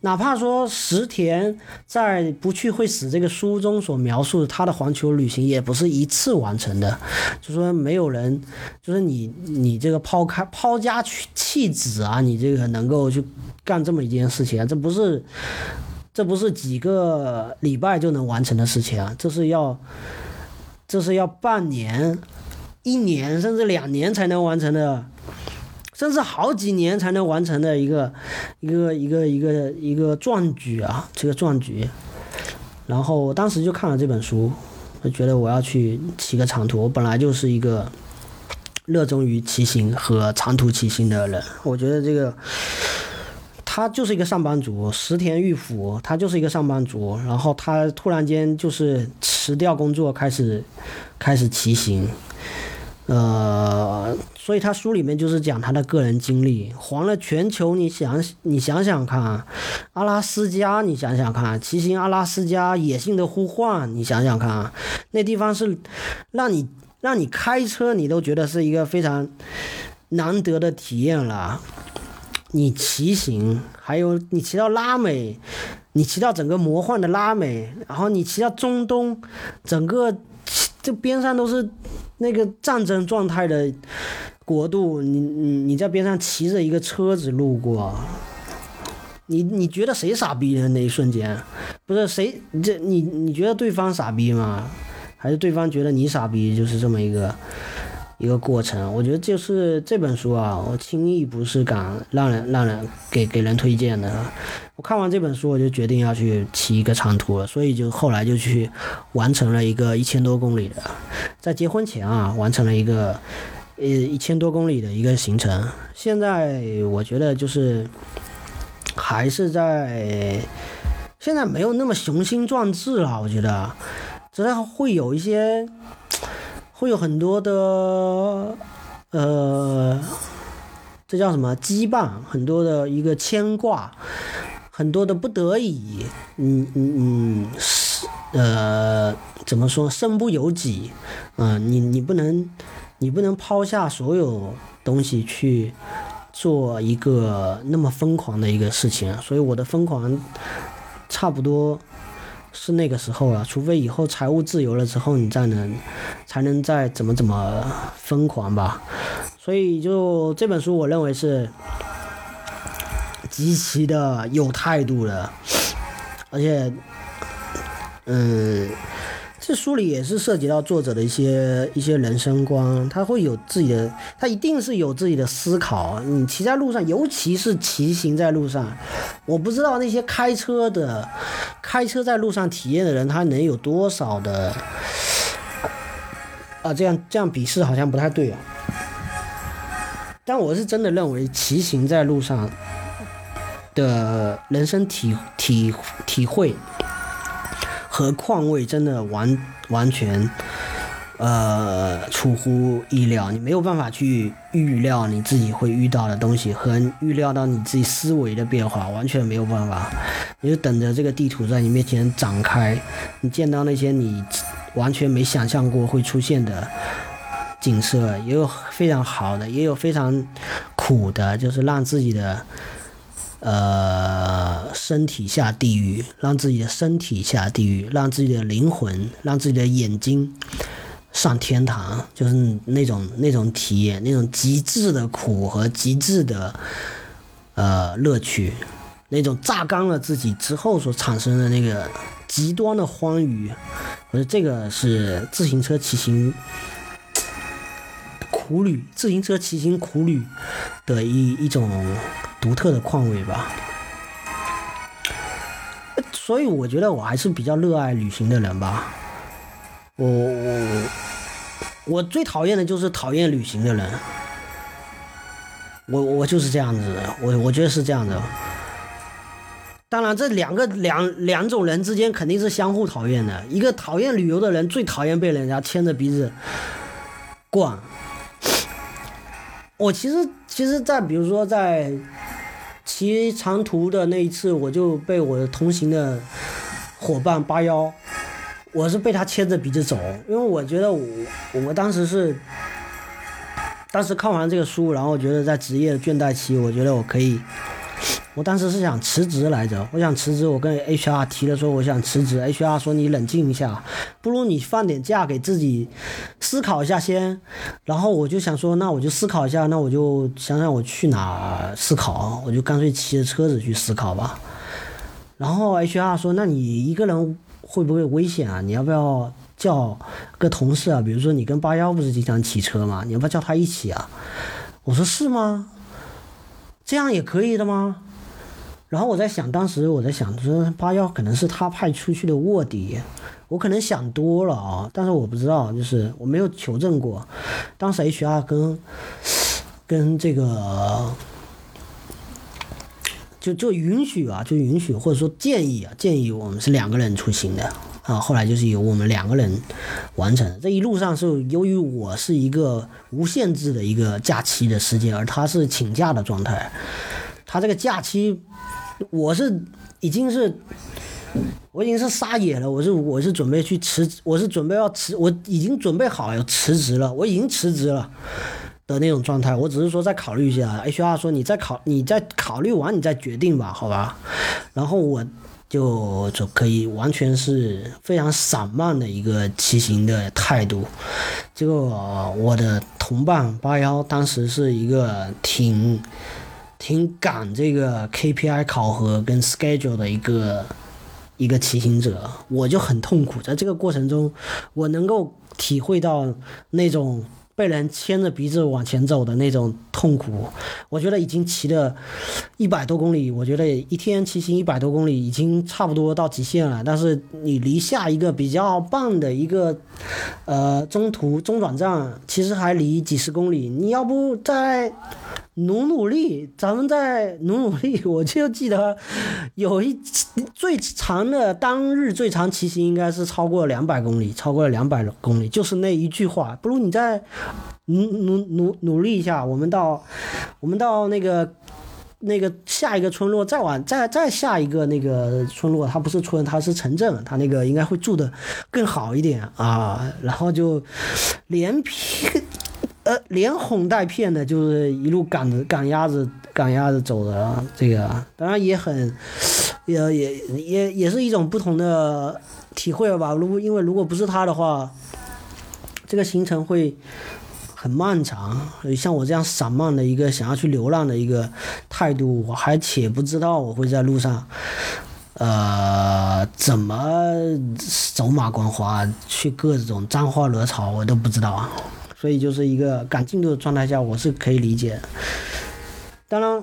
哪怕说石田在《不去会死》这个书中所描述的他的环球旅行，也不是一次完成的，就说没有人，就是你你这个抛开抛家弃子啊，你这个能够去干这么一件事情啊，这不是这不是几个礼拜就能完成的事情啊，这是要这是要半年。一年甚至两年才能完成的，甚至好几年才能完成的一个一个一个一个一个壮举啊！这个壮举，然后当时就看了这本书，就觉得我要去骑个长途。我本来就是一个热衷于骑行和长途骑行的人，我觉得这个他就是一个上班族，石田玉辅，他就是一个上班族，然后他突然间就是辞掉工作，开始开始骑行。呃，所以他书里面就是讲他的个人经历，环了全球。你想，你想想看，阿拉斯加，你想想看，骑行阿拉斯加，野性的呼唤，你想想看，那地方是让你让你开车，你都觉得是一个非常难得的体验了。你骑行，还有你骑到拉美，你骑到整个魔幻的拉美，然后你骑到中东，整个这边上都是。那个战争状态的国度，你你你在边上骑着一个车子路过，你你觉得谁傻逼呢？那一瞬间，不是谁这你你觉得对方傻逼吗？还是对方觉得你傻逼？就是这么一个一个过程。我觉得就是这本书啊，我轻易不是敢让人让人给给人推荐的。我看完这本书，我就决定要去骑一个长途了，所以就后来就去完成了一个一千多公里的，在结婚前啊，完成了一个呃一千多公里的一个行程。现在我觉得就是还是在。现在没有那么雄心壮志了，我觉得，只是会有一些，会有很多的，呃，这叫什么羁绊，很多的一个牵挂，很多的不得已，嗯嗯嗯，是呃，怎么说，身不由己，嗯，你你不能，你不能抛下所有东西去做一个那么疯狂的一个事情，所以我的疯狂。差不多是那个时候了，除非以后财务自由了之后，你再能才能再怎么怎么疯狂吧。所以就这本书，我认为是极其的有态度的，而且，嗯。这书里也是涉及到作者的一些一些人生观，他会有自己的，他一定是有自己的思考。你骑在路上，尤其是骑行在路上，我不知道那些开车的，开车在路上体验的人，他能有多少的，啊，这样这样鄙视好像不太对啊。但我是真的认为，骑行在路上的人生体体体会。和况味真的完完全，呃，出乎意料，你没有办法去预料你自己会遇到的东西和预料到你自己思维的变化，完全没有办法。你就等着这个地图在你面前展开，你见到那些你完全没想象过会出现的景色，也有非常好的，也有非常苦的，就是让自己的。呃，身体下地狱，让自己的身体下地狱，让自己的灵魂，让自己的眼睛上天堂，就是那种那种体验，那种极致的苦和极致的呃乐趣，那种榨干了自己之后所产生的那个极端的欢愉，我觉得这个是自行车骑行苦旅，自行车骑行苦旅的一一种。独特的况味吧，所以我觉得我还是比较热爱旅行的人吧。我我我最讨厌的就是讨厌旅行的人。我我就是这样子，我我觉得是这样的。当然，这两个两两种人之间肯定是相互讨厌的。一个讨厌旅游的人最讨厌被人家牵着鼻子逛。我其实其实，在比如说在。骑长途的那一次，我就被我的同行的伙伴八幺，我是被他牵着鼻子走，因为我觉得我我当时是，当时看完这个书，然后觉得在职业倦怠期，我觉得我可以。我当时是想辞职来着，我想辞职，我跟 HR 提了说我想辞职，HR 说你冷静一下，不如你放点假给自己思考一下先。然后我就想说，那我就思考一下，那我就想想我去哪思考，我就干脆骑着车子去思考吧。然后 HR 说，那你一个人会不会危险啊？你要不要叫个同事啊？比如说你跟八幺不是经常骑车吗？你要不要叫他一起啊？我说是吗？这样也可以的吗？然后我在想，当时我在想，说八幺可能是他派出去的卧底，我可能想多了啊，但是我不知道，就是我没有求证过。当时 HR 跟跟这个就就允许啊，就允许或者说建议啊，建议我们是两个人出行的啊。后来就是由我们两个人完成。这一路上是由于我是一个无限制的一个假期的时间，而他是请假的状态，他这个假期。我是已经是，我已经是撒野了。我是我是准备去辞，我是准备要辞，我已经准备好要辞职了。我已经辞职了的那种状态。我只是说再考虑一下。HR 说你再考，你再考虑完你再决定吧，好吧。然后我就就可以完全是非常散漫的一个骑行的态度。结果我的同伴八幺当时是一个挺。挺赶这个 KPI 考核跟 schedule 的一个一个骑行者，我就很痛苦。在这个过程中，我能够体会到那种被人牵着鼻子往前走的那种痛苦。我觉得已经骑了一百多公里，我觉得一天骑行一百多公里已经差不多到极限了。但是你离下一个比较棒的一个呃中途中转站，其实还离几十公里。你要不再努努力，咱们再努努力。*laughs* 我就记得有一最长的当日最长骑行应该是超过两百公里，超过了两百公里，就是那一句话，不如你再努努努努力一下。我们到我们到那个那个下一个村落，再往再再下一个那个村落，它不是村，它是城镇，它那个应该会住的更好一点啊。然后就连皮。连哄带骗的，就是一路赶着赶鸭子赶鸭子走的，这个当然也很，也也也也是一种不同的体会吧。如果因为如果不是他的话，这个行程会很漫长。像我这样散漫的一个想要去流浪的一个态度，我还且不知道我会在路上，呃，怎么走马观花去各种沾花惹草，我都不知道啊。所以就是一个赶进度的状态下，我是可以理解。当然，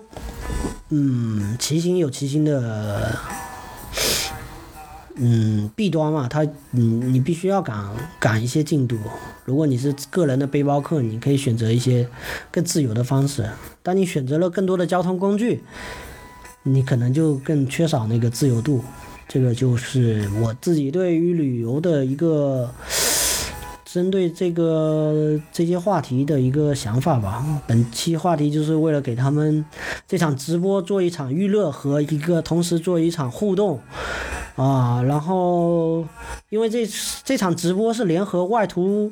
嗯，骑行有骑行的，嗯，弊端嘛，它，嗯，你必须要赶赶一些进度。如果你是个人的背包客，你可以选择一些更自由的方式。当你选择了更多的交通工具，你可能就更缺少那个自由度。这个就是我自己对于旅游的一个。针对这个这些话题的一个想法吧，本期话题就是为了给他们这场直播做一场预热和一个同时做一场互动啊，然后因为这这场直播是联合外图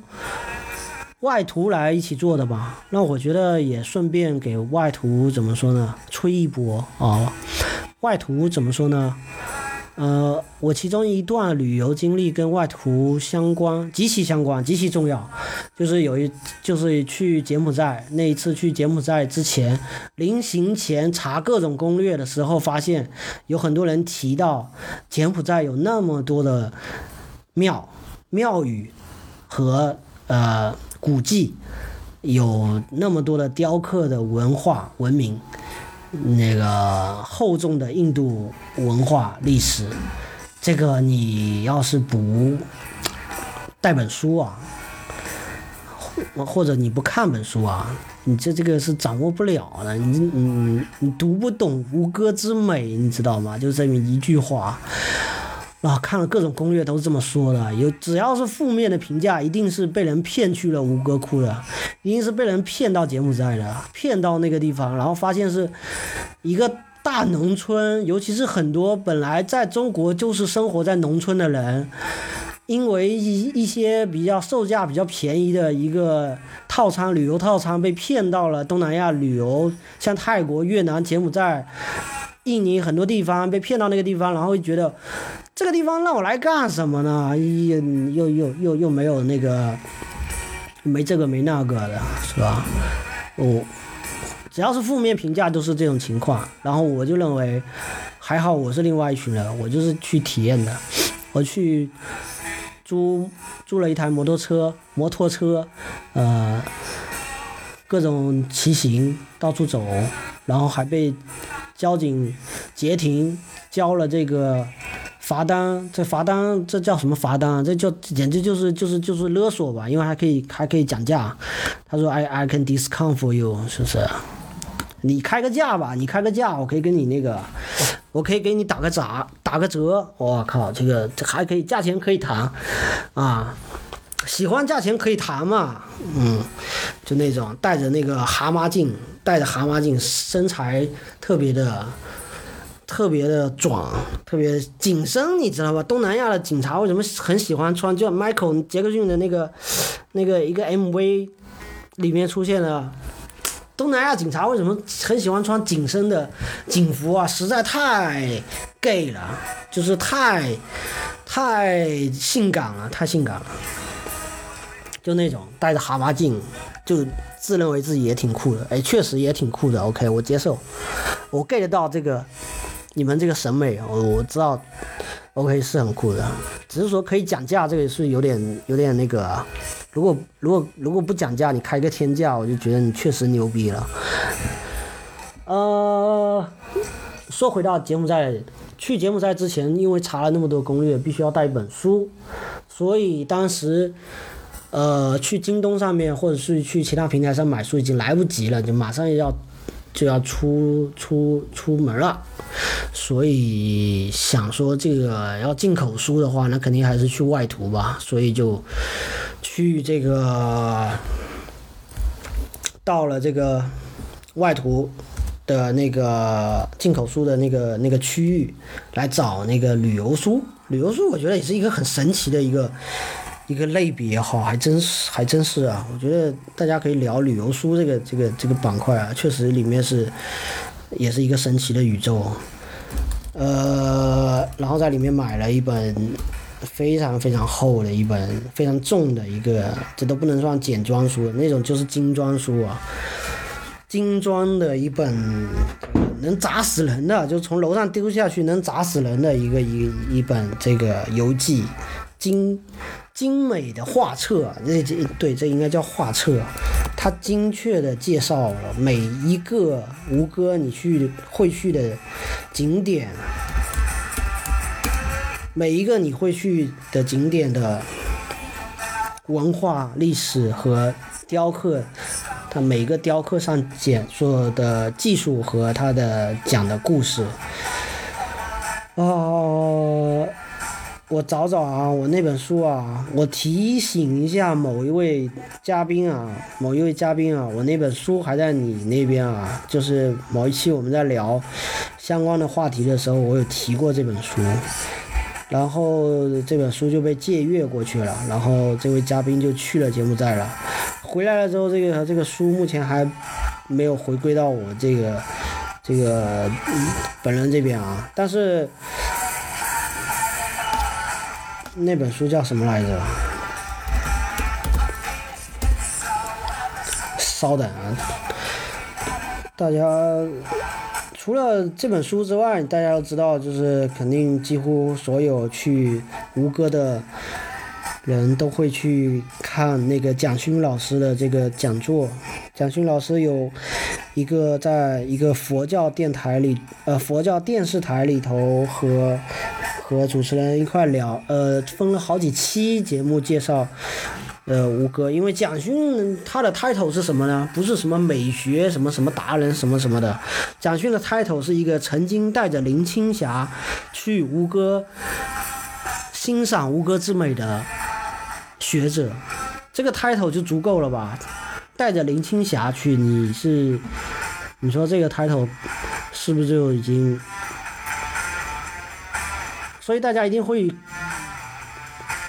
外图来一起做的吧，那我觉得也顺便给外图怎么说呢，吹一波啊，外图怎么说呢？呃，我其中一段旅游经历跟外图相关，极其相关，极其重要。就是有一，就是去柬埔寨那一次去柬埔寨之前，临行前查各种攻略的时候，发现有很多人提到柬埔寨有那么多的庙、庙宇和呃古迹，有那么多的雕刻的文化文明。那个厚重的印度文化历史，这个你要是不带本书啊，或或者你不看本书啊，你这这个是掌握不了的。你你你读不懂吴哥之美，你知道吗？就这么一句话。啊，看了各种攻略都是这么说的，有只要是负面的评价，一定是被人骗去了吴哥窟的，一定是被人骗到柬埔寨的，骗到那个地方，然后发现是一个大农村，尤其是很多本来在中国就是生活在农村的人，因为一一些比较售价比较便宜的一个套餐旅游套餐被骗到了东南亚旅游，像泰国、越南、柬埔寨。印尼很多地方被骗到那个地方，然后觉得这个地方让我来干什么呢？又又又又又没有那个没这个没那个的，是吧？我只要是负面评价都是这种情况，然后我就认为还好，我是另外一群人，我就是去体验的，我去租租了一台摩托车，摩托车，呃，各种骑行到处走，然后还被。交警截停，交了这个罚单，这罚单这叫什么罚单啊？这叫简直就是就是就是勒索吧，因为还可以还可以讲价。他说：“I I can discount for you，是不是？你开个价吧，你开个价，我可以跟你那个，我可以给你打个折，打个折。我靠，这个这还可以，价钱可以谈啊。”喜欢价钱可以谈嘛，嗯，就那种戴着那个蛤蟆镜，戴着蛤蟆镜，身材特别的，特别的壮，特别紧身，你知道吧？东南亚的警察为什么很喜欢穿？就 Michael 杰克逊的那个那个一个 MV 里面出现了，东南亚警察为什么很喜欢穿紧身的警服啊？实在太 gay 了，就是太太性感了，太性感了。就那种戴着蛤蟆镜，就自认为自己也挺酷的，哎，确实也挺酷的。OK，我接受，我 get 到这个你们这个审美，我我知道，OK 是很酷的，只是说可以讲价，这个是有点有点那个如果如果如果不讲价，你开个天价，我就觉得你确实牛逼了。呃，说回到柬埔寨，去柬埔寨之前，因为查了那么多攻略，必须要带一本书，所以当时。呃，去京东上面，或者是去其他平台上买书已经来不及了，就马上要就要出出出门了，所以想说这个要进口书的话，那肯定还是去外图吧，所以就去这个到了这个外图的那个进口书的那个那个区域来找那个旅游书，旅游书我觉得也是一个很神奇的一个。一个类别哈，还真是还真是啊！我觉得大家可以聊旅游书这个这个这个板块啊，确实里面是也是一个神奇的宇宙。呃，然后在里面买了一本非常非常厚的一本非常重的一个，这都不能算简装书，那种就是精装书啊，精装的一本能砸死人的，就从楼上丢下去能砸死人的一个一一本这个游记精。精美的画册，这这对这应该叫画册，它精确的介绍了每一个吴哥你去会去的景点，每一个你会去的景点的文化历史和雕刻，它每个雕刻上讲述的技术和它的讲的故事，哦。我找找啊，我那本书啊，我提醒一下某一位嘉宾啊，某一位嘉宾啊，我那本书还在你那边啊，就是某一期我们在聊相关的话题的时候，我有提过这本书，然后这本书就被借阅过去了，然后这位嘉宾就去了柬埔寨了，回来了之后，这个这个书目前还没有回归到我这个这个本人这边啊，但是。那本书叫什么来着？稍等啊，大家除了这本书之外，大家都知道，就是肯定几乎所有去吴哥的人都会去看那个蒋勋老师的这个讲座。蒋勋老师有一个在一个佛教电台里，呃，佛教电视台里头和。和主持人一块聊，呃，分了好几期节目介绍，呃，吴哥，因为蒋勋他的 title 是什么呢？不是什么美学什么什么达人什么什么的，蒋勋的 title 是一个曾经带着林青霞去吴哥欣赏吴哥之美的学者，这个 title 就足够了吧？带着林青霞去，你是，你说这个 title 是不是就已经？所以大家一定会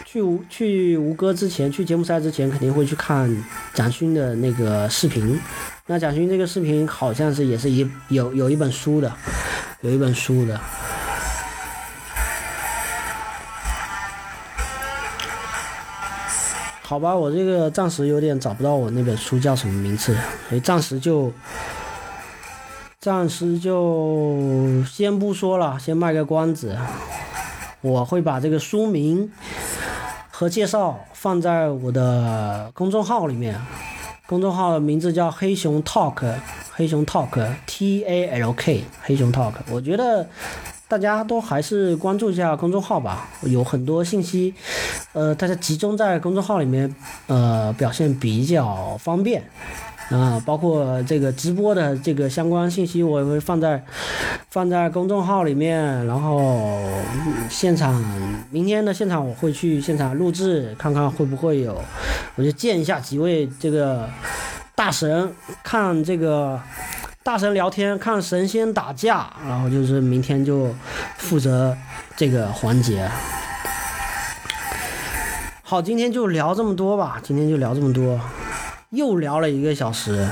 去吴去吴哥之前，去节目赛之前，肯定会去看蒋勋的那个视频。那蒋勋这个视频好像是也是一有有一本书的，有一本书的。好吧，我这个暂时有点找不到我那本书叫什么名字，所以暂时就暂时就先不说了，先卖个关子。我会把这个书名和介绍放在我的公众号里面，公众号的名字叫黑熊 Talk，黑熊 Talk，T A L K，黑熊 Talk。我觉得大家都还是关注一下公众号吧，有很多信息，呃，大家集中在公众号里面，呃，表现比较方便。啊，包括这个直播的这个相关信息，我也会放在放在公众号里面。然后现场明天的现场我会去现场录制，看看会不会有，我就见一下几位这个大神，看这个大神聊天，看神仙打架。然后就是明天就负责这个环节。好，今天就聊这么多吧，今天就聊这么多。又聊了一个小时，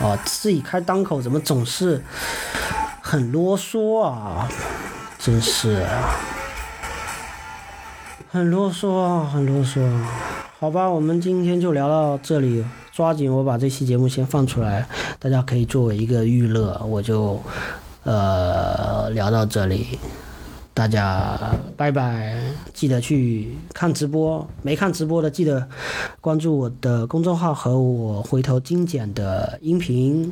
哦，自己开档口怎么总是很啰嗦啊？真是，很啰嗦啊，很啰嗦。好吧，我们今天就聊到这里，抓紧我把这期节目先放出来，大家可以作为一个娱乐，我就呃聊到这里。大家拜拜，记得去看直播，没看直播的记得关注我的公众号和我回头精简的音频。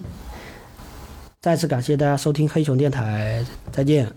再次感谢大家收听黑熊电台，再见。